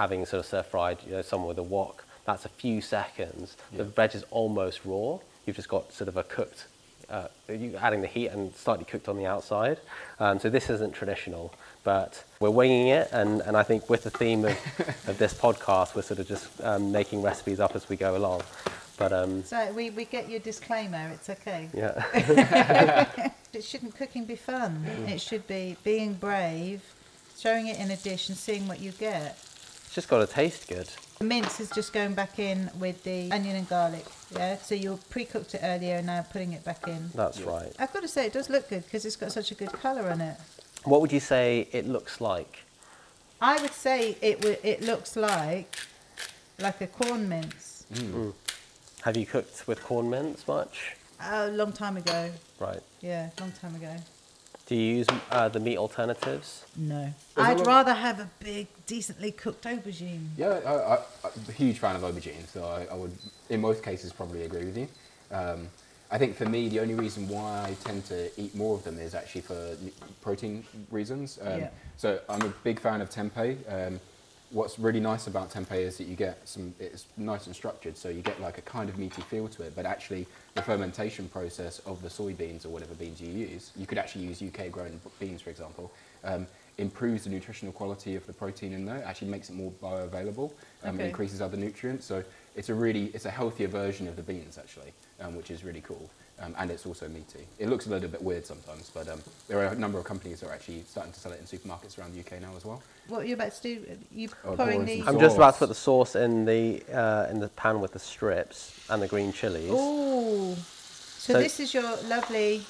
having sort of stir fried, you know, someone with a wok, that's a few seconds. The veg is almost raw. You've just got sort of a cooked, uh, you adding the heat and slightly cooked on the outside. Um, so this isn't traditional, but we're winging it. And, and I think with the theme of, [LAUGHS] of this podcast, we're sort of just um, making recipes up as we go along. But um, So we, we get your disclaimer. It's okay. yeah, [LAUGHS] [LAUGHS] It shouldn't cooking be fun. It should be being brave, throwing it in a dish and seeing what you get. It's just got to taste good. The mince is just going back in with the onion and garlic. Yeah, so you pre-cooked it earlier and now putting it back in. That's right. I've got to say it does look good because it's got such a good colour on it. What would you say it looks like? I would say it w- it looks like like a Quorn mince. Mm. Mm. Have you cooked with Quorn mince much? A long time ago. Right. Yeah, long time ago. Do you use uh, the meat alternatives? No. There's a I'd rather have a big, decently cooked aubergine. Yeah, I, I, I'm a huge fan of aubergine, so I, I would, in most cases, probably agree with you. Um, I think for me, the only reason why I tend to eat more of them is actually for protein reasons. Um, Yeah. So I'm a big fan of tempeh. Um, what's really nice about tempeh is that you get some, it's nice and structured, so you get like a kind of meaty feel to it, but actually the fermentation process of the soybeans or whatever beans you use, you could actually use UK grown beans, for example, um, improves the nutritional quality of the protein in there. Actually makes it more bioavailable. Um, Okay. Increases other nutrients. So it's a really it's a healthier version of the beans actually, um, which is really cool. Um, and it's also meaty. It looks a little bit weird sometimes, but um, there are a number of companies that are actually starting to sell it in supermarkets around the UK now as well. What are you about to do? You Oh, pouring pouring these? I'm just about to put the sauce in the uh, in the pan with the strips and the green chilies. Oh, so, So- this is your lovely.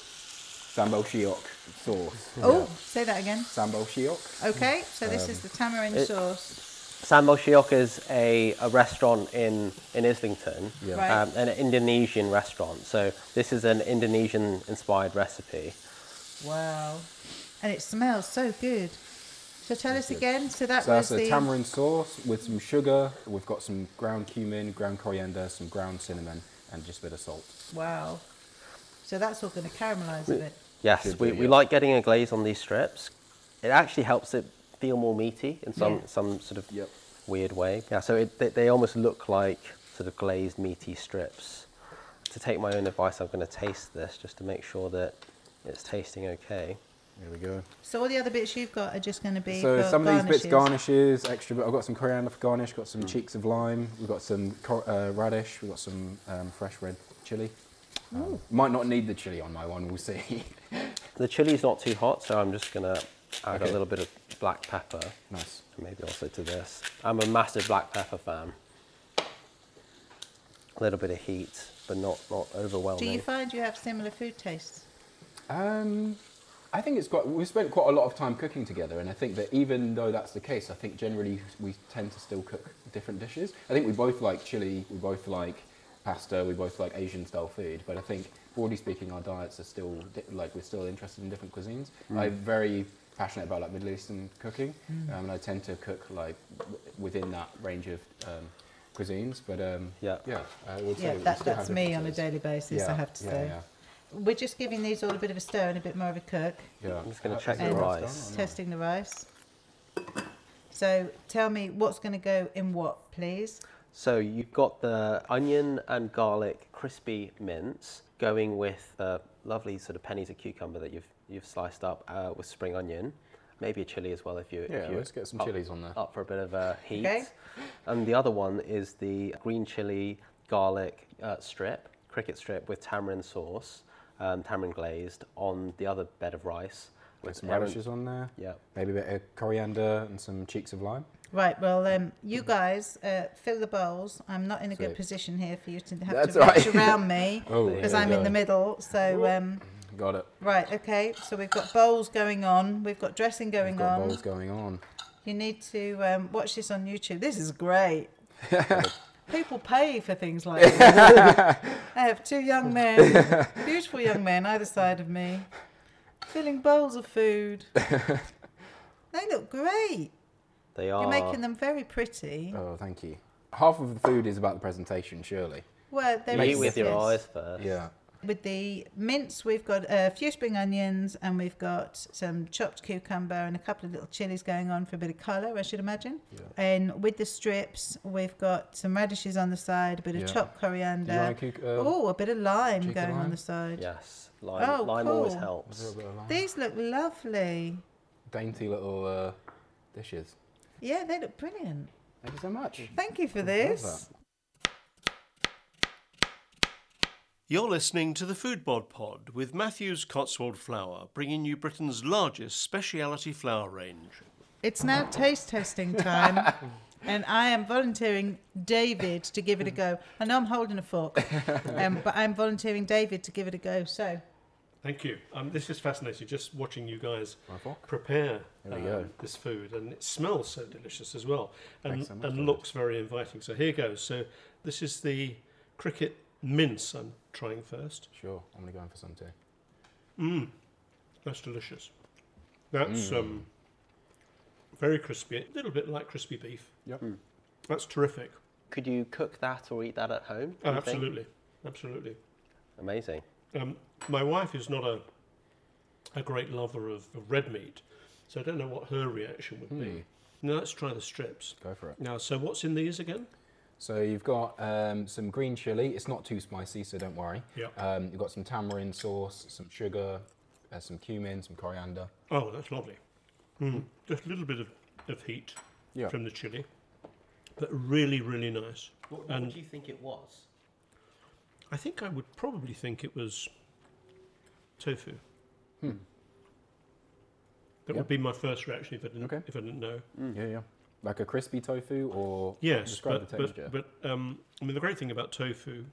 Sambal Shiok sauce. Oh, say that again. Sambal Shiok. Okay, so this is the tamarind it- sauce. Sambal Shiok is a, a restaurant in, in Islington, Yeah. Right. um, an Indonesian restaurant. So this is an Indonesian inspired recipe. Wow, and it smells so good. So tell us again. So that So was that's a the tamarind sauce with some sugar. We've got some ground cumin, ground coriander, some ground cinnamon, and just a bit of salt. wow. So that's all going to caramelise a bit. Yes, Should we, do, we yeah. like getting a glaze on these strips. It actually helps it feel more meaty in some, Yeah. some sort of Yep. weird way. Yeah, so it, they, they almost look like sort of glazed meaty strips. To take my own advice, I'm going to taste this just to make sure that it's tasting okay. There we go. So all the other bits you've got are just going to be So some of these bits garnishes. garnishes, extra. Bit, I've got some coriander for garnish. Got Mm. some cheeks of lime. We've got some cor- uh, radish. We've got some um, fresh red chili. Um, might not need the chili on my one. We'll see. [LAUGHS] The chili's not too hot, so I'm just going to add Okay. a little bit of black pepper. nice. maybe also to this. I'm a massive black pepper fan. A little bit of heat, but not, not overwhelming. Do you find you have similar food tastes? Um, I think it's quite. We've spent quite a lot of time cooking together, and I think that even though that's the case, I think generally we tend to still cook different dishes. I think we both like chili, we both like pasta, we both like Asian style food, but I think broadly speaking, our diets are still di- like we're still interested in different cuisines. I'm very passionate about like Middle Eastern cooking, um, and I tend to cook like w- within that range of um, cuisines. But um, Yeah. yeah, I would say Yeah, we that, that's me on a daily basis. I have to yeah, say. yeah. We're just giving these all a bit of a stir and a bit more of a cook, Yeah. I'm just gonna Uh, check is the rice. done or not? testing the rice. So tell me what's going to go in what, please? So you've got the onion and garlic crispy mince going with the lovely sort of pennies of cucumber that you've you've sliced up uh, with spring onion, maybe a chili as well if you Yeah, if you're let's get some up- chilies on there. up for a bit of uh, heat. Okay. And the other one is the green chili garlic uh, strip, cricket strip with tamarind sauce, um, tamarind glazed on the other bed of rice. With some radishes on there. Yeah. Maybe a bit of coriander and some cheeks of lime. Right. Well, um, you guys uh, fill the bowls. I'm not in a good position here for you to have That's to all reach right. around me [LAUGHS] Oh, because there I'm we in the middle. So um, Got it. right. Okay. So we've got bowls going on. We've got dressing going We've got on. bowls going on. You need to um, watch this on YouTube. This is great. [LAUGHS] People pay for things like [LAUGHS] this. I have two young men, [LAUGHS] beautiful young men, either side of me, filling bowls of food. They look great. They are. You're making them very pretty. Oh, thank you. Half of the food is about the presentation, surely. Well, there You eat with your this. eyes first. Yeah. With the mince, we've got a few spring onions and we've got some chopped cucumber and a couple of little chilies going on for a bit of colour, I should imagine. Yeah. And with the strips, we've got some radishes on the side, a bit of Yeah. chopped coriander. Like cuc- um, oh, a bit of lime cheek of going on the side. Yes. Lime, Oh, lime always cool. a helps. little bit of lime. These look lovely. Dainty little uh, dishes. Yeah, they look brilliant. Thank you so much. Thank you for Love this. You're listening to the Foodbod Pod with Matthews Cotswold Flour, bringing you Britain's largest speciality flour range. It's now taste testing time, [LAUGHS] and I am volunteering David to give it a go. I know I'm holding a fork, um, but I'm volunteering David to give it a go. So, Thank you. Um, this is fascinating, just watching you guys prepare um, this food. And it smells so delicious as well, and, so much, and looks very inviting. So here goes. So this is the cricket mince I'm trying first. Sure, I'm going to go in for some too. Mmm, that's delicious. That's Mm. um, very crispy, a little bit like crispy beef. Yep. That's terrific. Could you cook that or eat that at home? Oh, you think? absolutely, absolutely. Amazing. Um, my wife is not a a great lover of, of red meat, so I don't know what her reaction would Hmm. be. Now let's try the strips. Go for it. Now, so what's in these again? So you've got um, some green chili. It's not too spicy, so don't worry. Yeah. Um, you've got some tamarind sauce, some sugar, uh, some cumin, some coriander. Oh, that's lovely. Just a little bit of, of heat Yeah. from the chili, but really, really nice. What, what And do you think it was? I think I would probably think it was tofu. That Yeah. would be my first reaction if I didn't, Okay. if I didn't know. Yeah, yeah. Like a crispy tofu or Yes, describe but, the texture. but, but um, I mean the great thing about tofu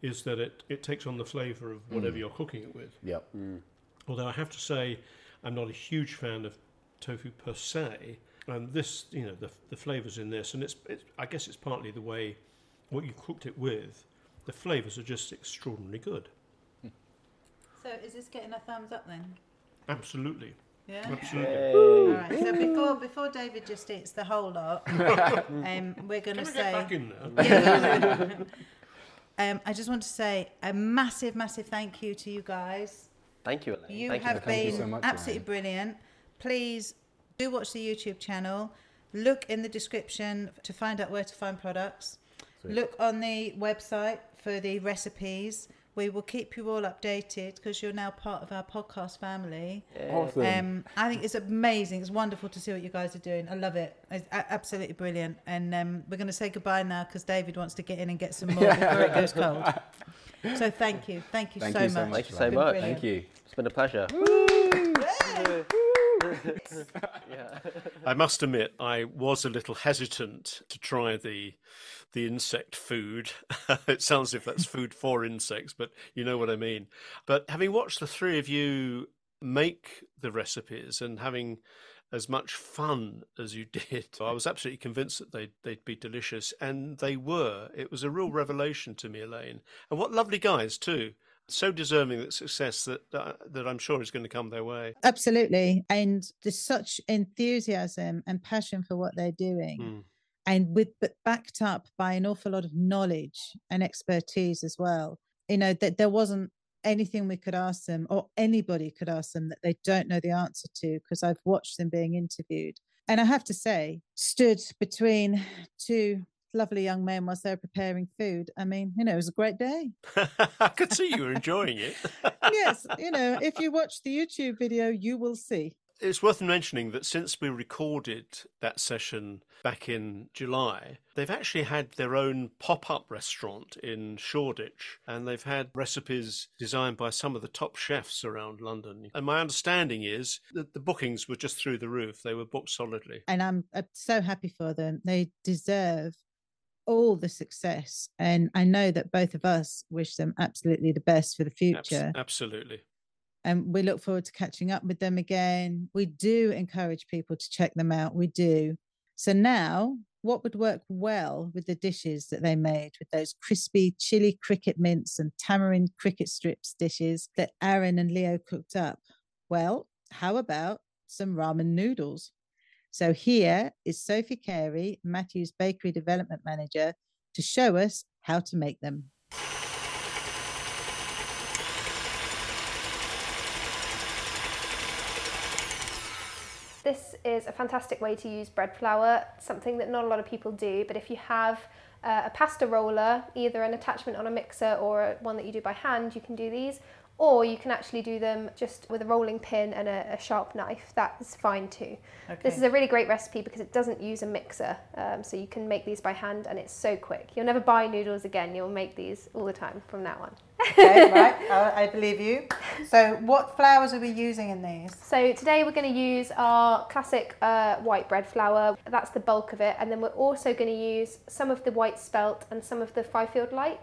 is that it, it takes on the flavour of whatever Mm. you're cooking it with. Yep. Although I have to say, I'm not a huge fan of tofu per se. And this, you know, the, the flavours in this, and it's, it's, I guess it's partly the way what you cooked it with. The flavours are just extraordinarily good. So is this getting a thumbs up then? Absolutely, Yeah. absolutely. All right. So before before David just eats the whole lot, [LAUGHS] um, we're going to I get say. back in there? [LAUGHS] um, I just want to say a massive, massive thank you to you guys. Thank you, Elaine. You Thank have Thank you been so much, absolutely brilliant. Please do watch the YouTube channel. Look in the description to find out where to find products. Sweet. Look on the website for the recipes. We will keep you all updated because you're now part of our podcast family. Awesome. Um, I think it's amazing. It's wonderful to see what you guys are doing. I love it. It's a- absolutely brilliant. And um, we're going to say goodbye now because David wants to get in and get some more before it goes cold. So thank you, thank you Thank so you so much. much. Thank you so much. brilliant. Thank you. It's been a pleasure. [LAUGHS] yeah. I must admit, I was a little hesitant to try the the insect food. [LAUGHS] it sounds as if that's food for insects, but you know what I mean. But having watched the three of you make the recipes and having as much fun as you [LAUGHS] did, I was absolutely convinced that they'd, they'd be delicious, and they were. It was a real revelation to me, Elaine. And what lovely guys too! So deserving of success that uh, that I'm sure is going to come their way. Absolutely. And there's such enthusiasm and passion for what they're doing. Mm. And with but backed up by an awful lot of knowledge and expertise as well. You know, that there wasn't anything we could ask them or anybody could ask them that they don't know the answer to because I've watched them being interviewed. And I have to say, stood between two lovely young men whilst they were preparing food. I mean, you know, it was a great day. [LAUGHS] I could see you were enjoying it. [LAUGHS] yes, you know, if you watch the YouTube video, you will see. It's worth mentioning that since we recorded that session back in July, they've actually had their own pop up restaurant in Shoreditch and they've had recipes designed by some of the top chefs around London. And my understanding is that the bookings were just through the roof, they were booked solidly. and I'm, so happy for them. They deserve all the success, and I know that both of us wish them absolutely the best for the Abs- future. absolutely. And we look forward to catching up with them again. We do encourage people to check them out. We do. So now, what would work well with the dishes that they made with those crispy chili cricket mince and tamarind cricket strips dishes that Aaron and Leo cooked up? Well, how about some ramen noodles? So here is Sophie Carey, Matthew's Bakery Development Manager, to show us how to make them. This is a fantastic way to use bread flour, something that not a lot of people do. But if you have uh, a pasta roller, either an attachment on a mixer or one that you do by hand, you can do these. Or you can actually do them just with a rolling pin and a, a sharp knife. That's fine too. Okay. This is a really great recipe because it doesn't use a mixer. Um, so you can make these by hand and it's so quick. You'll never buy noodles again. You'll make these all the time from now on. okay, [LAUGHS] right. I, I believe you. So, what flours are we using in these? So today we're going to use our classic uh, white bread flour. That's the bulk of it. And then we're also going to use some of the white spelt and some of the Fyfield light.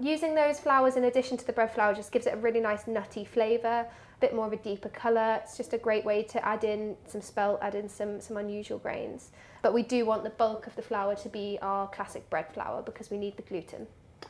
Using those flours in addition to the bread flour just gives it a really nice nutty flavour, a bit more of a deeper colour. It's just a great way to add in some spelt, add in some, some unusual grains. But we do want the bulk of the flour to be our classic bread flour because we need the gluten.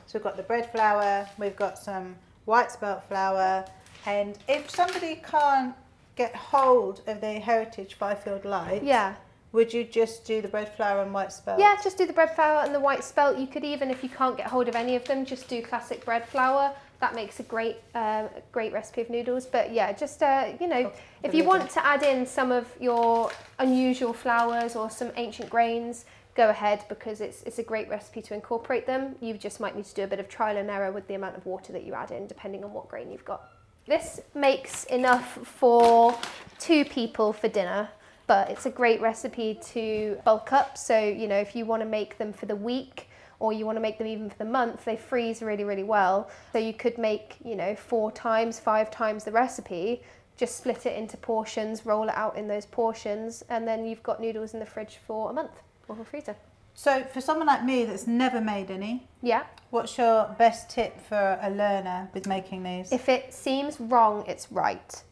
So, we've got the bread flour, we've got some white spelt flour, and if somebody can't get hold of the Heritage Fyfield Light, Yeah. Would you just do the bread flour and white spelt? Yeah, just do the bread flour and the white spelt. You could even, if you can't get hold of any of them, just do classic bread flour. That makes a great, uh, great recipe of noodles. But yeah, just uh, you know, if you want to add in some of your unusual flours or some ancient grains, go ahead because it's it's a great recipe to incorporate them. You just might need to do a bit of trial and error with the amount of water that you add in, depending on what grain you've got. This makes enough for two people for dinner, but it's a great recipe to bulk up. So, you know, if you want to make them for the week or you want to make them even for the month, they freeze really, really well. So you could make, you know, four times, five times the recipe, just split it into portions, roll it out in those portions, and then you've got noodles in the fridge for a month or for freezer. So, for someone like me that's never made any, Yeah. what's your best tip for a learner with making these? If it seems wrong, it's right.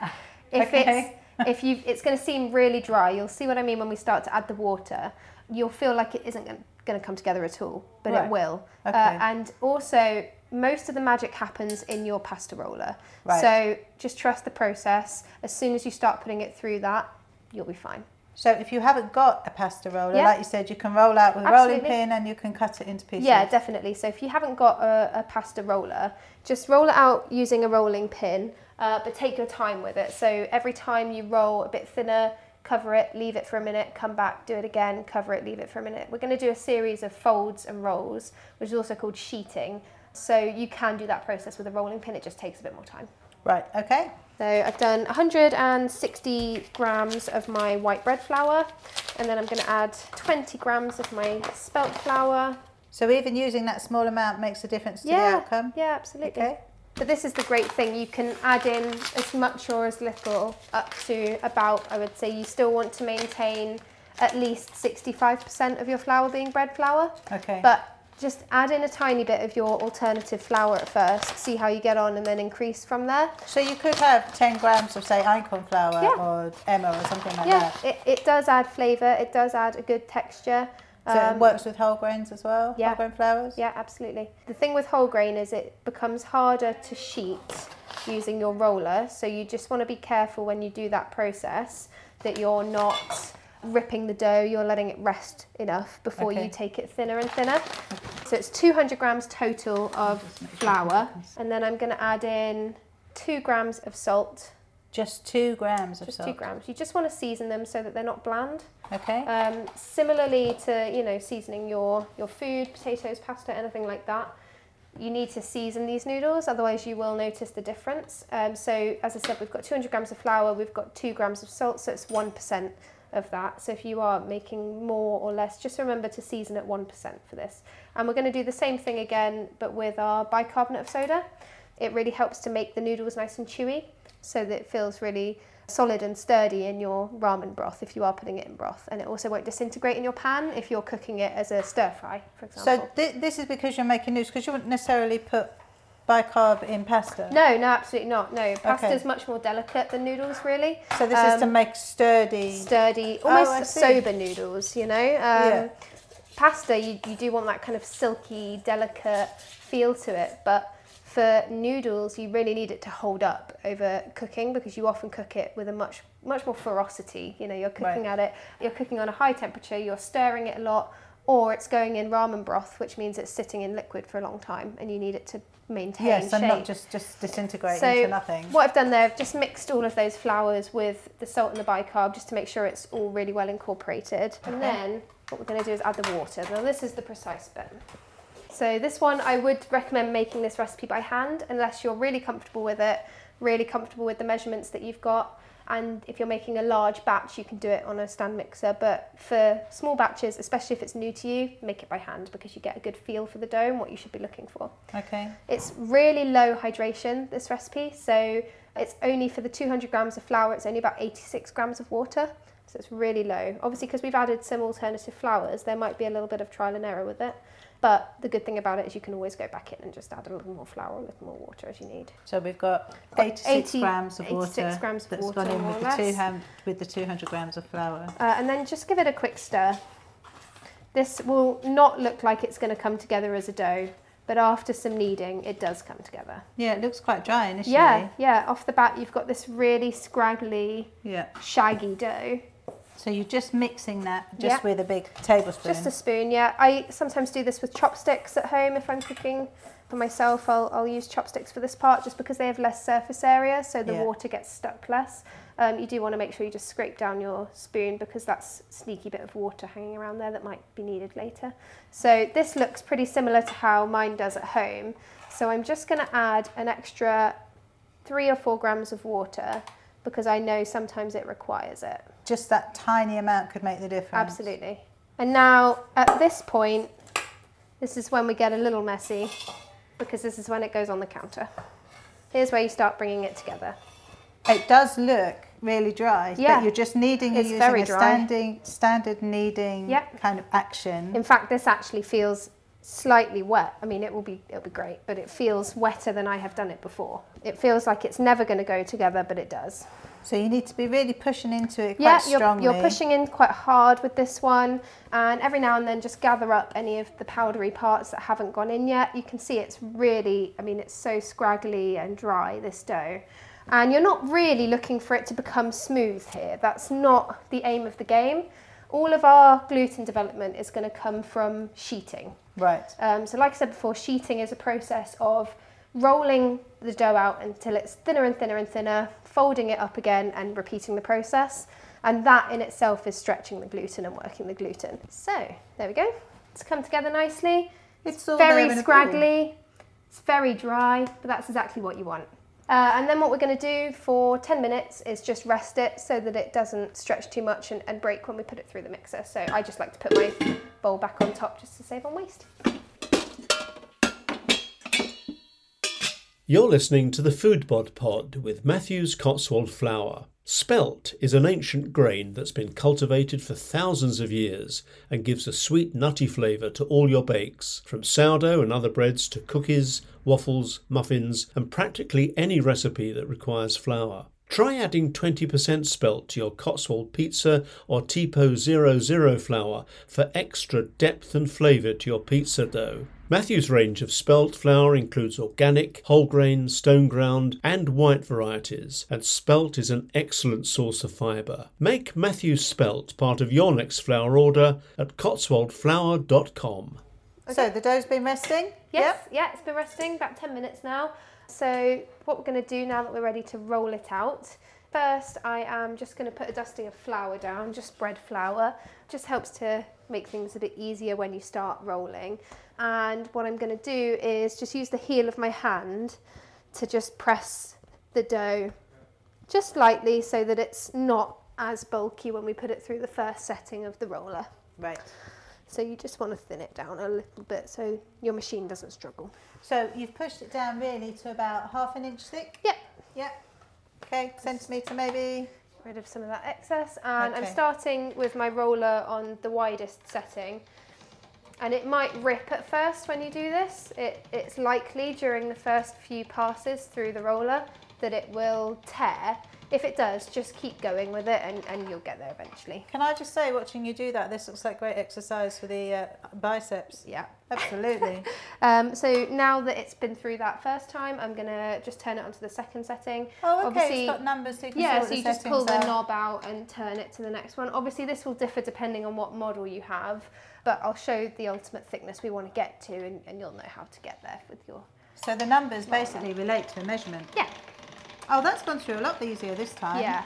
[LAUGHS] if Okay. it's if you it's going to seem really dry, you'll see what I mean when we start to add the water. You'll feel like it isn't going to come together at all, but Right. it will. Okay. Uh, and also, most of the magic happens in your pasta roller. Right. So just trust the process. As soon as you start putting it through that, you'll be fine. So, if you haven't got a pasta roller, Yeah. like you said, you can roll out with a rolling pin and you can cut it into pieces. Yeah, definitely. So if you haven't got a, a pasta roller, just roll it out using a rolling pin, uh, but take your time with it. So every time you roll a bit thinner, cover it, leave it for a minute, come back, do it again, cover it, leave it for a minute. We're going to do a series of folds and rolls, which is also called sheeting. So you can do that process with a rolling pin, it just takes a bit more time. Right, okay. So I've done 160 grams of my white bread flour, and then I'm going to add 20 grams of my spelt flour, So, even using that small amount makes a difference to the yeah, outcome. Yeah, absolutely. Okay. But this is the great thing. You can add in as much or as little up to about, I would say, you still want to maintain at least 65% of your flour being bread flour. Okay. But just add in a tiny bit of your alternative flour at first, see how you get on, and then increase from there. So you could have 10 grams of, say, einkorn flour Yeah. or emmer or something like Yeah, that. it, it does add flavour, it does add a good texture. So Um, it works with whole grains as well? yeah. Whole grain flours? Yeah, absolutely. The thing with whole grain is it becomes harder to sheet using your roller. So you just want to be careful when you do that process that you're not ripping the dough, you're letting it rest enough before Okay. you take it thinner and thinner. So it's 200 grams total of flour. And then I'm going to add in two grams of salt. Just two grams of Just salt. two grams. You just want to season them so that they're not bland. Okay. Um, similarly to you know seasoning your your food, potatoes, pasta, anything like that, you need to season these noodles. Otherwise, you will notice the difference. Um, so as I said, we've got 200 grams of flour, we've got two grams of salt, so it's one percent of that. So if you are making more or less, just remember to season at one percent for this. And we're going to do the same thing again, but with our bicarbonate of soda. It really helps to make the noodles nice and chewy, so that it feels really solid and sturdy in your ramen broth if you are putting it in broth and it also won't disintegrate in your pan if you're cooking it as a stir fry for example So thi- this is because you're making noodles, because you wouldn't necessarily put bicarb in pasta. no no absolutely not no pasta is much more delicate than noodles really So this is to Um, make sturdy. sturdy Oh, almost see. sober noodles you know um, Yeah. pasta you, you do want that kind of silky delicate feel to it but for noodles you really need it to hold up over cooking because you often cook it with a much much more ferocity you know you're cooking Right. at it you're cooking on a high temperature you're stirring it a lot or it's going in ramen broth which means it's sitting in liquid for a long time and you need it to maintain yes, and not just, just disintegrate So into nothing. what I've done there, I've just mixed all of those flours with the salt and the bicarb just to make sure it's all really well incorporated. And then what we're going to do is add the water. Now this is the precise bit. So this one I would recommend making this recipe by hand unless you're really comfortable with it, really comfortable with the measurements that you've got. And if you're making a large batch, you can do it on a stand mixer. But for small batches, especially if it's new to you, make it by hand because you get a good feel for the dough and what you should be looking for. Okay. It's really low hydration, this recipe. So it's only for the 200 grams of flour, it's only about 86 grams of water. So it's really low. Obviously, because we've added some alternative flours, there might be a little bit of trial and error with it. But the good thing about it is you can always go back in and just add a little more flour, a little more water as you need. So we've got Got 86 80 grams of 86 water grams of that's water, gone in with the, two with the 200 grams of flour. Uh, and then just give it a quick stir. This will not look like it's going to come together as a dough, but after some kneading, it does come together. Yeah, it looks quite dry initially. Yeah, yeah. Off the bat, you've got this really scraggly, Yeah. shaggy dough. So you're just mixing that just Yeah. with a big tablespoon. Just a spoon, yeah. I sometimes do this with chopsticks at home if I'm cooking for myself. I'll, I'll use chopsticks for this part just because they have less surface area, so the Yeah. water gets stuck less. Um, you do want to make sure you just scrape down your spoon because that's sneaky bit of water hanging around there that might be needed later. So this looks pretty similar to how mine does at home. So I'm just going to add an extra three or four grams of water because I know sometimes it requires it. Just that tiny amount could make the difference. Absolutely. And now at this point, this is when we get a little messy because this is when it goes on the counter. Here's where you start bringing it together. It does look really dry, Yeah. but you're just kneading, you're It's using very a standing, standard kneading Yep. kind of action. In fact, this actually feels slightly wet. I mean, it will be it'll be great, but it feels wetter than I have done it before. It feels like it's never going to go together, but it does. So you need to be really pushing into it quite yeah, you're, you're pushing in quite hard with this one, and every now and then just gather up any of the powdery parts that haven't gone in yet. You can see it's really, I mean, it's so scraggly and dry, this dough. And you're not really looking for it to become smooth here. That's not the aim of the game. All of our gluten development is going to come from sheeting. Right. Um, so, like I said before, sheeting is a process of rolling the dough out until it's thinner and thinner and thinner, folding it up again, and repeating the process. And that in itself is stretching the gluten and working the gluten. So, there we go. It's come together nicely. It's all very in a ball. scraggly, it's very dry, but that's exactly what you want. Uh, and then what we're going to do for 10 minutes is just rest it so that it doesn't stretch too much and, and break when we put it through the mixer. So I just like to put my bowl back on top just to save on waste. You're listening to the Foodbod Pod with Matthews Cotswold Flour. Spelt is an ancient grain that's been cultivated for thousands of years and gives a sweet, nutty flavour to all your bakes, from sourdough and other breads to cookies, waffles, muffins, and practically any recipe that requires flour. Try adding 20% spelt to your Cotswold pizza or Tipo 00 flour for extra depth and flavour to your pizza dough. Matthew's range of spelt flour includes organic, whole grain, stone ground, and white varieties, and spelt is an excellent source of fibre. Make Matthew's spelt part of your next flour order at cotswoldflour.com. So the dough's been resting? Yes, Yep. yeah, it's been resting about 10 minutes now. So what we're going to do now that we're ready to roll it out, first I am just going to put a dusting of flour down, just bread flour. Just helps to make things a bit easier when you start rolling. And what I'm going to do is just use the heel of my hand to just press the dough just lightly so that it's not as bulky when we put it through the first setting of the roller. Right. So you just want to thin it down a little bit so your machine doesn't struggle. So you've pushed it down really to about half an inch thick? Yep. Yep. Okay, centimetre maybe. rid of some of that excess and I'm starting with my roller on the widest setting and it might rip at first when you do this. It, it's likely during the first few passes through the roller that it will tear if it does just keep going with it and, and you'll get there eventually Can I just say, watching you do that, this looks like great exercise for the uh, biceps. yeah Absolutely. [LAUGHS] um, so now that it's been through that first time I'm gonna just turn it onto the second setting oh, okay. Obviously- it's got numbers so you can see Yeah, so you just pull settings the are. knob out and turn it to the next one. Obviously, this will differ depending on what model you have, but I'll show the ultimate thickness we want to get to, and, and you'll know how to get there with your. So the numbers basically relate to the measurement. Yeah, Oh, that's gone through a lot easier this time. yeah,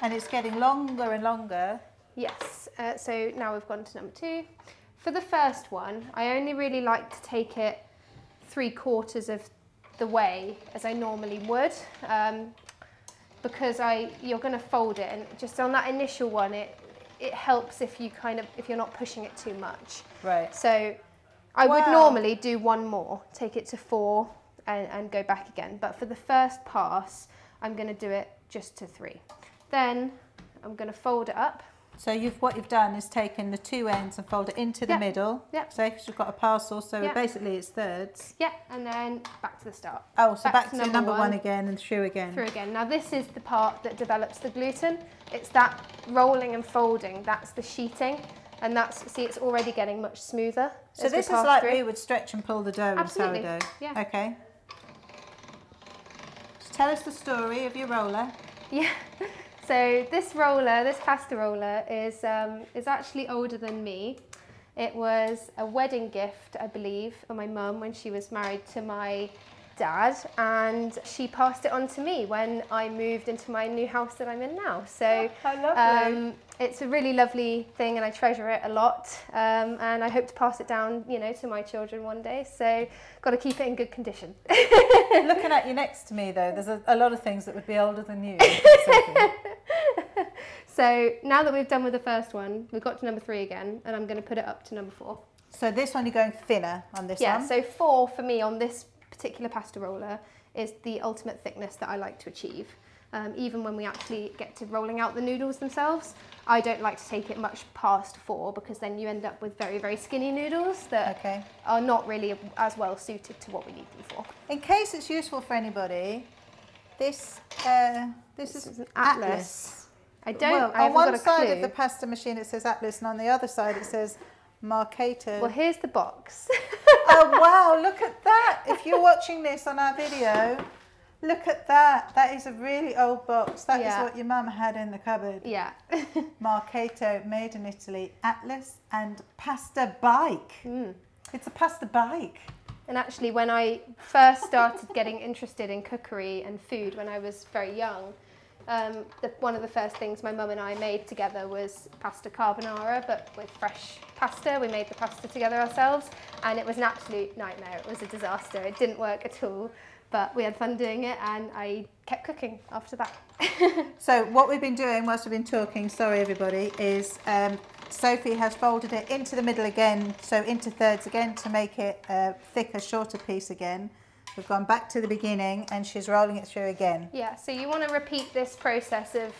And it's getting longer and longer. yes. Uh, so now we've gone to number two. For the first one, I only really like to take it three quarters of the way as I normally would. Um, because I you're going to fold it and just on that initial one it it helps if you kind of if you're not pushing it too much. Right. So I would normally do one more, take it to four and, and go back again. But for the first pass, I'm going to do it just to three. Then I'm going to fold it up. So you've what you've done is taken the two ends and fold it into the Yeah. middle. Yeah. So if you've got a parcel, so Yeah. basically it's thirds. Yeah, and then back to the start. Oh, so Back back, to number number, one. one. again and through again. Through again. Now this is the part that develops the gluten. It's that rolling and folding. That's the sheeting. And that's, see, it's already getting much smoother. So this is like through. we would stretch and pull the dough Absolutely, in sourdough. yeah. Okay. Tell us the story of your roller. Yeah. [LAUGHS] So this roller, this pasta roller, is um, is actually older than me. It was a wedding gift, I believe, for my mum when she was married to my dad, and she passed it on to me when I moved into my new house that I'm in now. So lovely. um, it's a really lovely thing, and I treasure it a lot. Um, and I hope to pass it down, you know, to my children one day. So got to keep it in good condition. Looking at you next to me, though, there's a, a lot of things that would be older than you. [LAUGHS] So now that we've done with the first one, we've got to number three again, and I'm going to put it up to number four. so this one you're going thinner on this Yeah, one. so four for me on this particular pasta roller is the ultimate thickness that I like to achieve. Um, even when we actually get to rolling out the noodles themselves, I don't like to take it much past four because then you end up with very, very skinny noodles that Okay. are not really as well suited to what we need them for. In case it's useful for anybody, this uh, this, This is an Atlas. Atlas. I don't, Well, I on one side clue. of the pasta machine it says Atlas, and on the other side it says Marcato. well, here's the box. [LAUGHS] oh [LAUGHS] wow! Look at that. If you're watching this on our video, look at that. That is a really old box. That is Yeah. what your mum had in the cupboard. yeah. [LAUGHS] Marcato, made in Italy, Atlas and pasta bike. Mm. It's a pasta bike. And actually, when I first started getting interested in cookery and food when I was very young, um, the, one of the first things my mum and I made together was pasta carbonara, but with fresh pasta. We made the pasta together ourselves, and it was an absolute nightmare. It was a disaster. It didn't work at all, but we had fun doing it, and I kept cooking after that. [LAUGHS] So what we've been doing whilst we've been talking, sorry everybody, is um, Sophie has folded it into the middle again, so into thirds again to make it a thicker, shorter piece again. We've gone back to the beginning and she's rolling it through again. Yeah, so you want to repeat this process of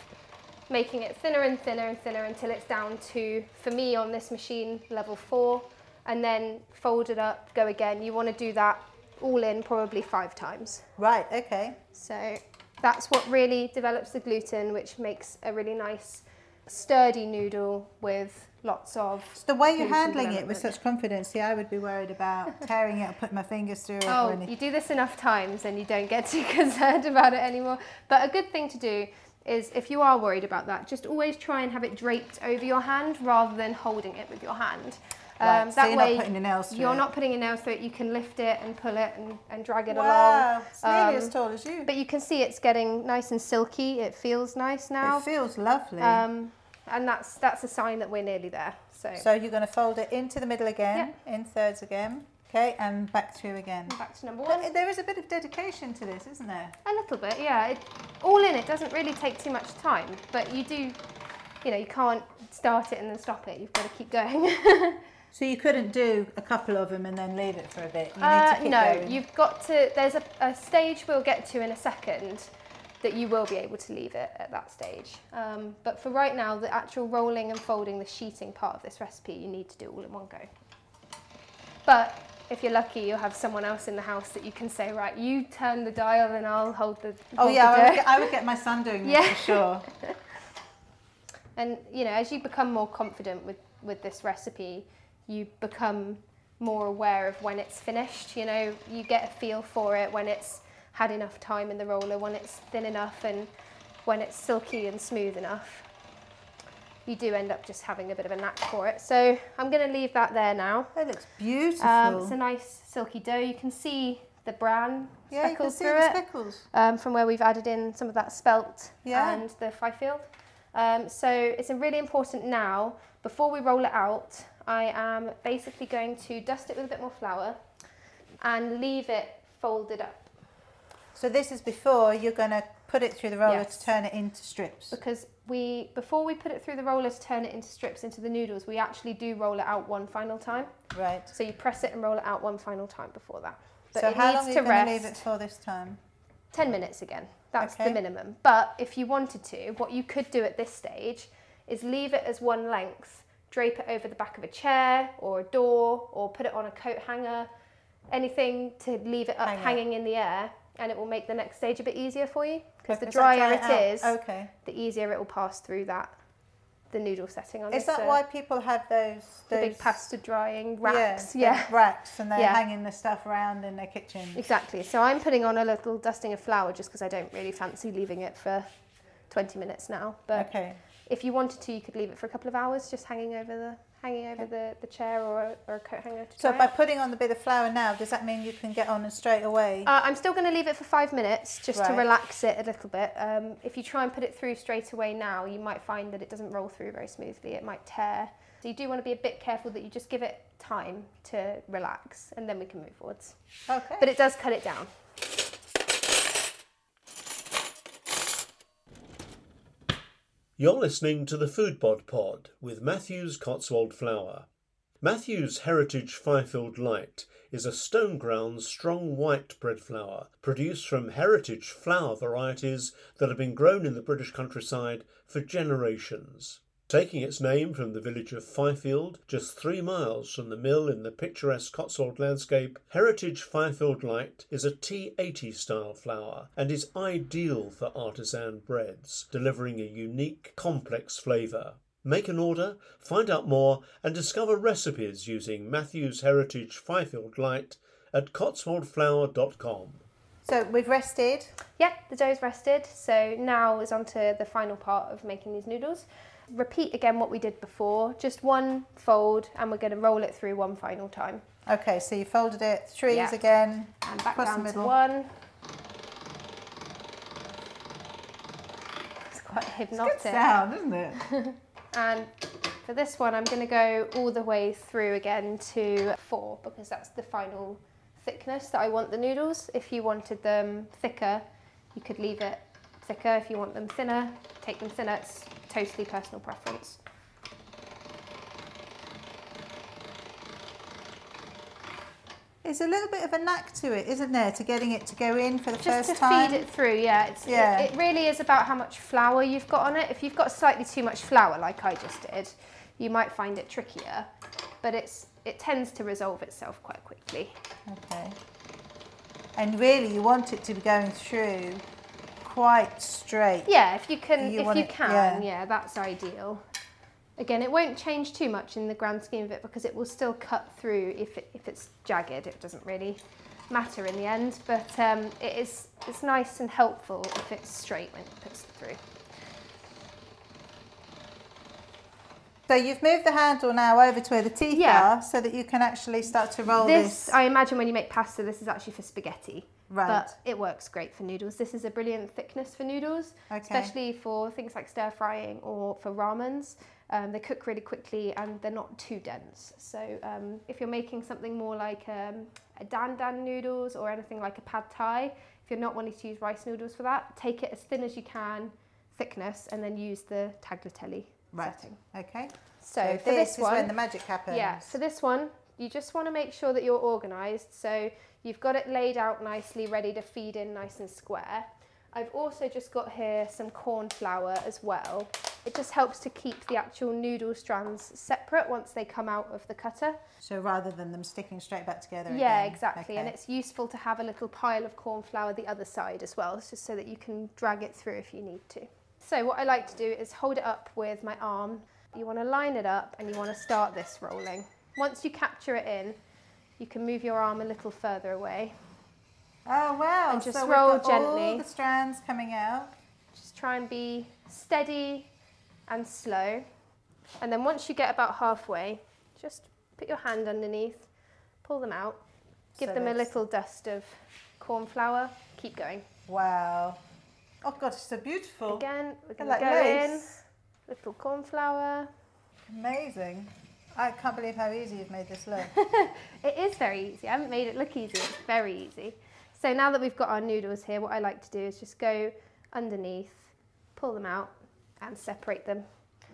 making it thinner and thinner and thinner until it's down to, for me on this machine, level four, and then fold it up, go again. You want to do that all in probably five times. Right, okay. So that's what really develops the gluten, which makes a really nice, sturdy noodle with lots of. The way you're handling it with such confidence, see, I would be worried about [LAUGHS] tearing it or putting my fingers through it Oh, you do this enough times and you don't get too [LAUGHS] concerned about it anymore. But a good thing to do is if you are worried about that, just always try and have it draped over your hand rather than holding it with your hand. Right, so you're not putting your nails through You're it. not putting your nails through it. You can lift it and pull it and, and drag it Wow, along. it's nearly Um, as tall as you. But you can see it's getting nice and silky. It feels nice now. It feels lovely. Um, and that's that's a sign that we're nearly there. So, so you're going to fold it into the middle again, in thirds again, okay, and back through again. back to number one. There is a bit of dedication to this, isn't there? A little bit, yeah. It, all in, it doesn't really take too much time, but you do, you know, you can't start it and then stop it. You've got to keep going. [LAUGHS] So you couldn't do a couple of them and then leave it for a bit. You need Uh, to keep no, going. you've got to. There's a, a stage we'll get to in a second that you will be able to leave it at that stage. Um, but for right now, the actual rolling and folding, the sheeting part of this recipe, you need to do all in one go. But if you're lucky, you'll have someone else in the house that you can say, right, you turn the dial and I'll hold the. oh yeah, the I would, get, I would get my son doing this [LAUGHS] Yeah. for sure. [LAUGHS] And you know, as you become more confident with with this recipe, you become more aware of when it's finished. You know, you get a feel for it when it's had enough time in the roller, when it's thin enough, and when it's silky and smooth enough. You do end up just having a bit of a knack for it. So I'm going to leave that there now. It looks beautiful. Um, it's a nice silky dough. You can see the bran yeah, you can speckles see through the it speckles. um, from where we've added in some of that spelt Yeah. and the Fyfield. Um, so it's really important now, before we roll it out, I am basically going to dust it with a bit more flour and leave it folded up So this is before you're going to put it through the roller Yes. to turn it into strips. because we before we put it through the roller to turn it into strips into the noodles, we actually do roll it out one final time. Right. So you press it and roll it out one final time before that. But so it how needs long are to you going to leave it for this time? 10 minutes again. That's Okay. the minimum. But if you wanted to, what you could do at this stage is leave it as one length, drape it over the back of a chair or a door, or put it on a coat hanger, anything to leave it up Hang it. hanging in the air, and it will make the next stage a bit easier for you. Because the drier dry it out? is, Okay. the easier it will pass through that, the noodle setting on Is this, that uh, why people have those, the those big pasta drying racks? Yeah, yeah. racks, and they're Yeah. hanging the stuff around in their kitchen. Exactly. So I'm putting on a little dusting of flour just because I don't really fancy leaving it for 20 minutes now. But Okay. if you wanted to, you could leave it for a couple of hours, just hanging over the hanging over the, the chair or a, or a coat hanger to So by it. putting on the bit of flour now, does that mean you can get on and straight away? Uh, I'm still going to leave it for five minutes just to relax it a little bit. Um, if you try and put it through straight away now, you might find that it doesn't roll through very smoothly. It might tear. So you do want to be a bit careful that you just give it time to relax and then we can move forwards. okay. But it does cut it down. You're listening to the Foodbod Pod Pod with Matthews Cotswold Flour. Matthews Heritage Fyfield Light is a stone ground strong white bread flour produced from heritage flour varieties that have been grown in the British countryside for generations. Taking its name from the village of Fyfield, just three miles from the mill in the picturesque Cotswold landscape, Heritage Fyfield Light is a T80 style flour and is ideal for artisan breads, delivering a unique, complex flavour. Make an order, find out more, and discover recipes using Matthews Heritage Fyfield Light at cotswoldflour.com. so we've rested. Yep, the dough's rested. So now is on to the final part of making these noodles. Repeat again what we did before, just one fold, and we're going to roll it through one final time. Okay, so you folded it threes Yeah. again. And back Across the down to one. It's quite hypnotic. Good sound, isn't it? [LAUGHS] And for this one, I'm going to go all the way through again to four because that's the final thickness that I want the noodles. If you wanted them thicker, you could leave it thicker. If you want them thinner, take them thinner. It's totally personal preference. There's a little bit of a knack to it, isn't there, to getting it to go in for the Just first to time? feed it through, yeah. It's, Yeah. It, it really is about how much flour you've got on it. If you've got slightly too much flour, like I just did, you might find it trickier. But it's it tends to resolve itself quite quickly. Okay. And really, you want it to be going through quite straight. Yeah, if you can, You if you it- can, yeah. yeah. that's ideal. Again, it won't change too much in the grand scheme of it because it will still cut through if it, if it's jagged. It doesn't really matter in the end, but um, it is it's nice and helpful if it's straight when it puts it through. So you've moved the handle now over to where the teeth Yeah. are so that you can actually start to roll This, this. I imagine, when you make pasta, this is actually for spaghetti. Right. But it works great for noodles. This is a brilliant thickness for noodles, Okay. especially for things like stir frying or for ramens. Um, they cook really quickly and they're not too dense. So um, if you're making something more like um, a dan dan noodles or anything like a pad thai, if you're not wanting to use rice noodles for that, take it as thin as you can, thickness, and then use the tagliatelle Right. setting. Okay. So, So for this, this is one, when the magic happens. yeah, for this one, you just want to make sure that you're organised. So you've got it laid out nicely, ready to feed in nice and square. I've also just got here some corn flour as well. It just helps to keep the actual noodle strands separate once they come out of the cutter. So rather than them sticking straight back together. Yeah, again. exactly. And it's useful to have a little pile of corn flour the other side as well, just so that you can drag it through if you need to. So what I like to do is hold it up with my arm. You want to line it up and you want to start this rolling. Once you capture it in, you can move your arm a little further away. Oh wow! And just so roll got all gently. the strands coming out. Just try and be steady and slow. And then once you get about halfway, just put your hand underneath, pull them out, give So them a little dust of corn flour, keep going. Wow. Oh god, it's so beautiful. Again, we're to like go lace. in, little corn flour. Amazing. I can't believe how easy you've made this look. [LAUGHS] It is very easy. I haven't made it look easy. It's very easy. So now that we've got our noodles here, what I like to do is just go underneath, pull them out, and separate them.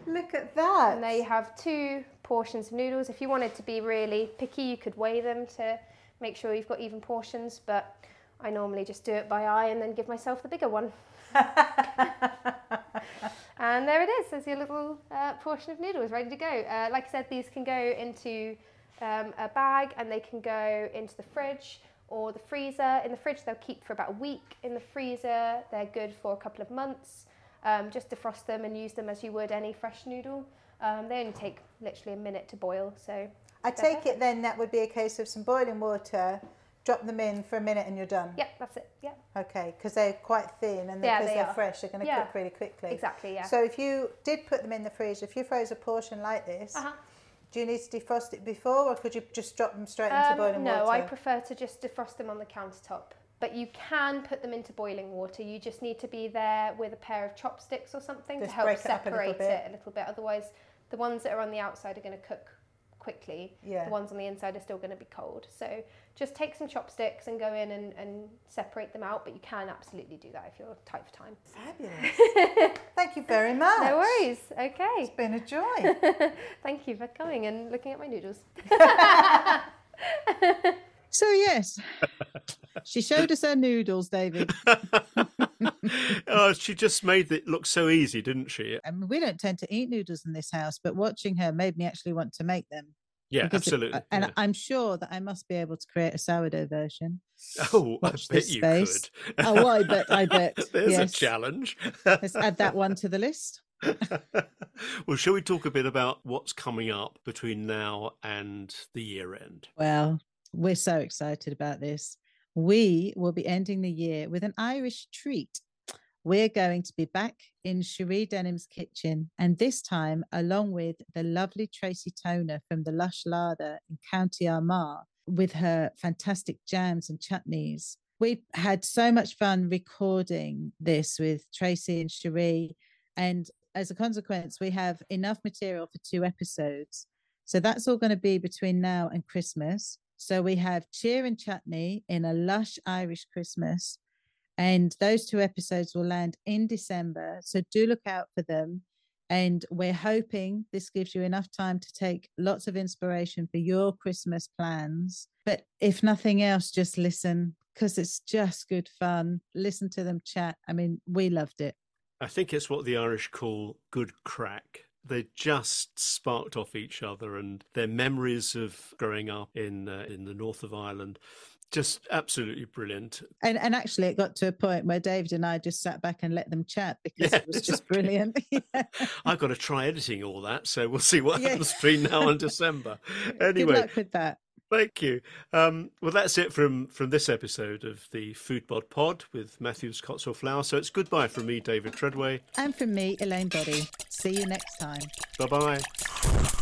look at that. And there you have two portions of noodles. If you wanted to be really picky, you could weigh them to make sure you've got even portions, but I normally just do it by eye and then give myself the bigger one. [LAUGHS] and there it is. There's your little uh, portion of noodles ready to go. Uh, like I said, these can go into um, a bag and they can go into the fridge or the freezer. In the fridge, they'll keep for about a week. In the freezer, they're good for a couple of months. Um, just defrost them and use them as you would any fresh noodle. Um, they only take literally a minute to boil, so I take it then that would be a case of some boiling water, drop them in for a minute and you're done. Yep, that's it. Yeah, Okay, because they're quite thin and Yeah, because they they are are. fresh, they're going to Yeah. cook really quickly. exactly. Yeah. So if you did put them in the freezer, if you froze a portion like this, uh-huh. Do you need to defrost it before, or could you just drop them straight into Um, boiling no, water? No, I prefer to just defrost them on the countertop. But you can put them into boiling water. You just need to be there with a pair of chopsticks or something Just to help break it a separate it a little bit. Otherwise, the ones that are on the outside are going to cook quickly. Yeah. The ones on the inside are still going to be cold. So just take some chopsticks and go in and, and separate them out. But you can absolutely do that if you're tight for time. Fabulous. [LAUGHS] Thank you very much. No worries. Okay. It's been a joy. [LAUGHS] Thank you for coming and looking at my noodles. [LAUGHS] So yes, she showed us her noodles, David. oh, she just made it look so easy, didn't she? I mean, we don't tend to eat noodles in this house, but watching her made me actually want to make them. Yeah, because it- absolutely. and yeah. I'm sure that I must be able to create a sourdough version. Oh, I bet you space. could. Oh, I bet, I [LAUGHS] bet. There's yes. a challenge. Let's add that one to the list. [LAUGHS] well, shall we talk a bit about what's coming up between now and the year end? Well, we're so excited about this. We will be ending the year with an Irish treat. We're going to be back in Cherie Denham's kitchen, and this time along with the lovely Tracy Toner from the Lush Larder in County Armagh with her fantastic jams and chutneys. We had so much fun recording this with Tracy and Cherie, and as a consequence, we have enough material for two episodes. So that's all going to be between now and Christmas. So we have cheer and chutney in a lush Irish Christmas. And those two episodes will land in December. So do look out for them. And we're hoping this gives you enough time to take lots of inspiration for your Christmas plans. But if nothing else, just listen because it's just good fun. Listen to them chat. I mean, we loved it. I think it's what the Irish call good crack. They just sparked off each other, and their memories of growing up in uh, in the north of Ireland, just absolutely brilliant. And and actually, it got to a point where David and I just sat back and let them chat [LAUGHS] because Yeah, it was just exactly. brilliant. [LAUGHS] Yeah. I've got to try editing all that, so we'll see what Yeah. happens between now and December. [LAUGHS] Anyway, Good luck with that. Thank you. Um, well, that's it from from this episode of the Foodbod Pod with Matthews Cotswold Flour. So it's goodbye from me, David Treadway. And from me, Elaine Boddy. See you next time. Bye bye.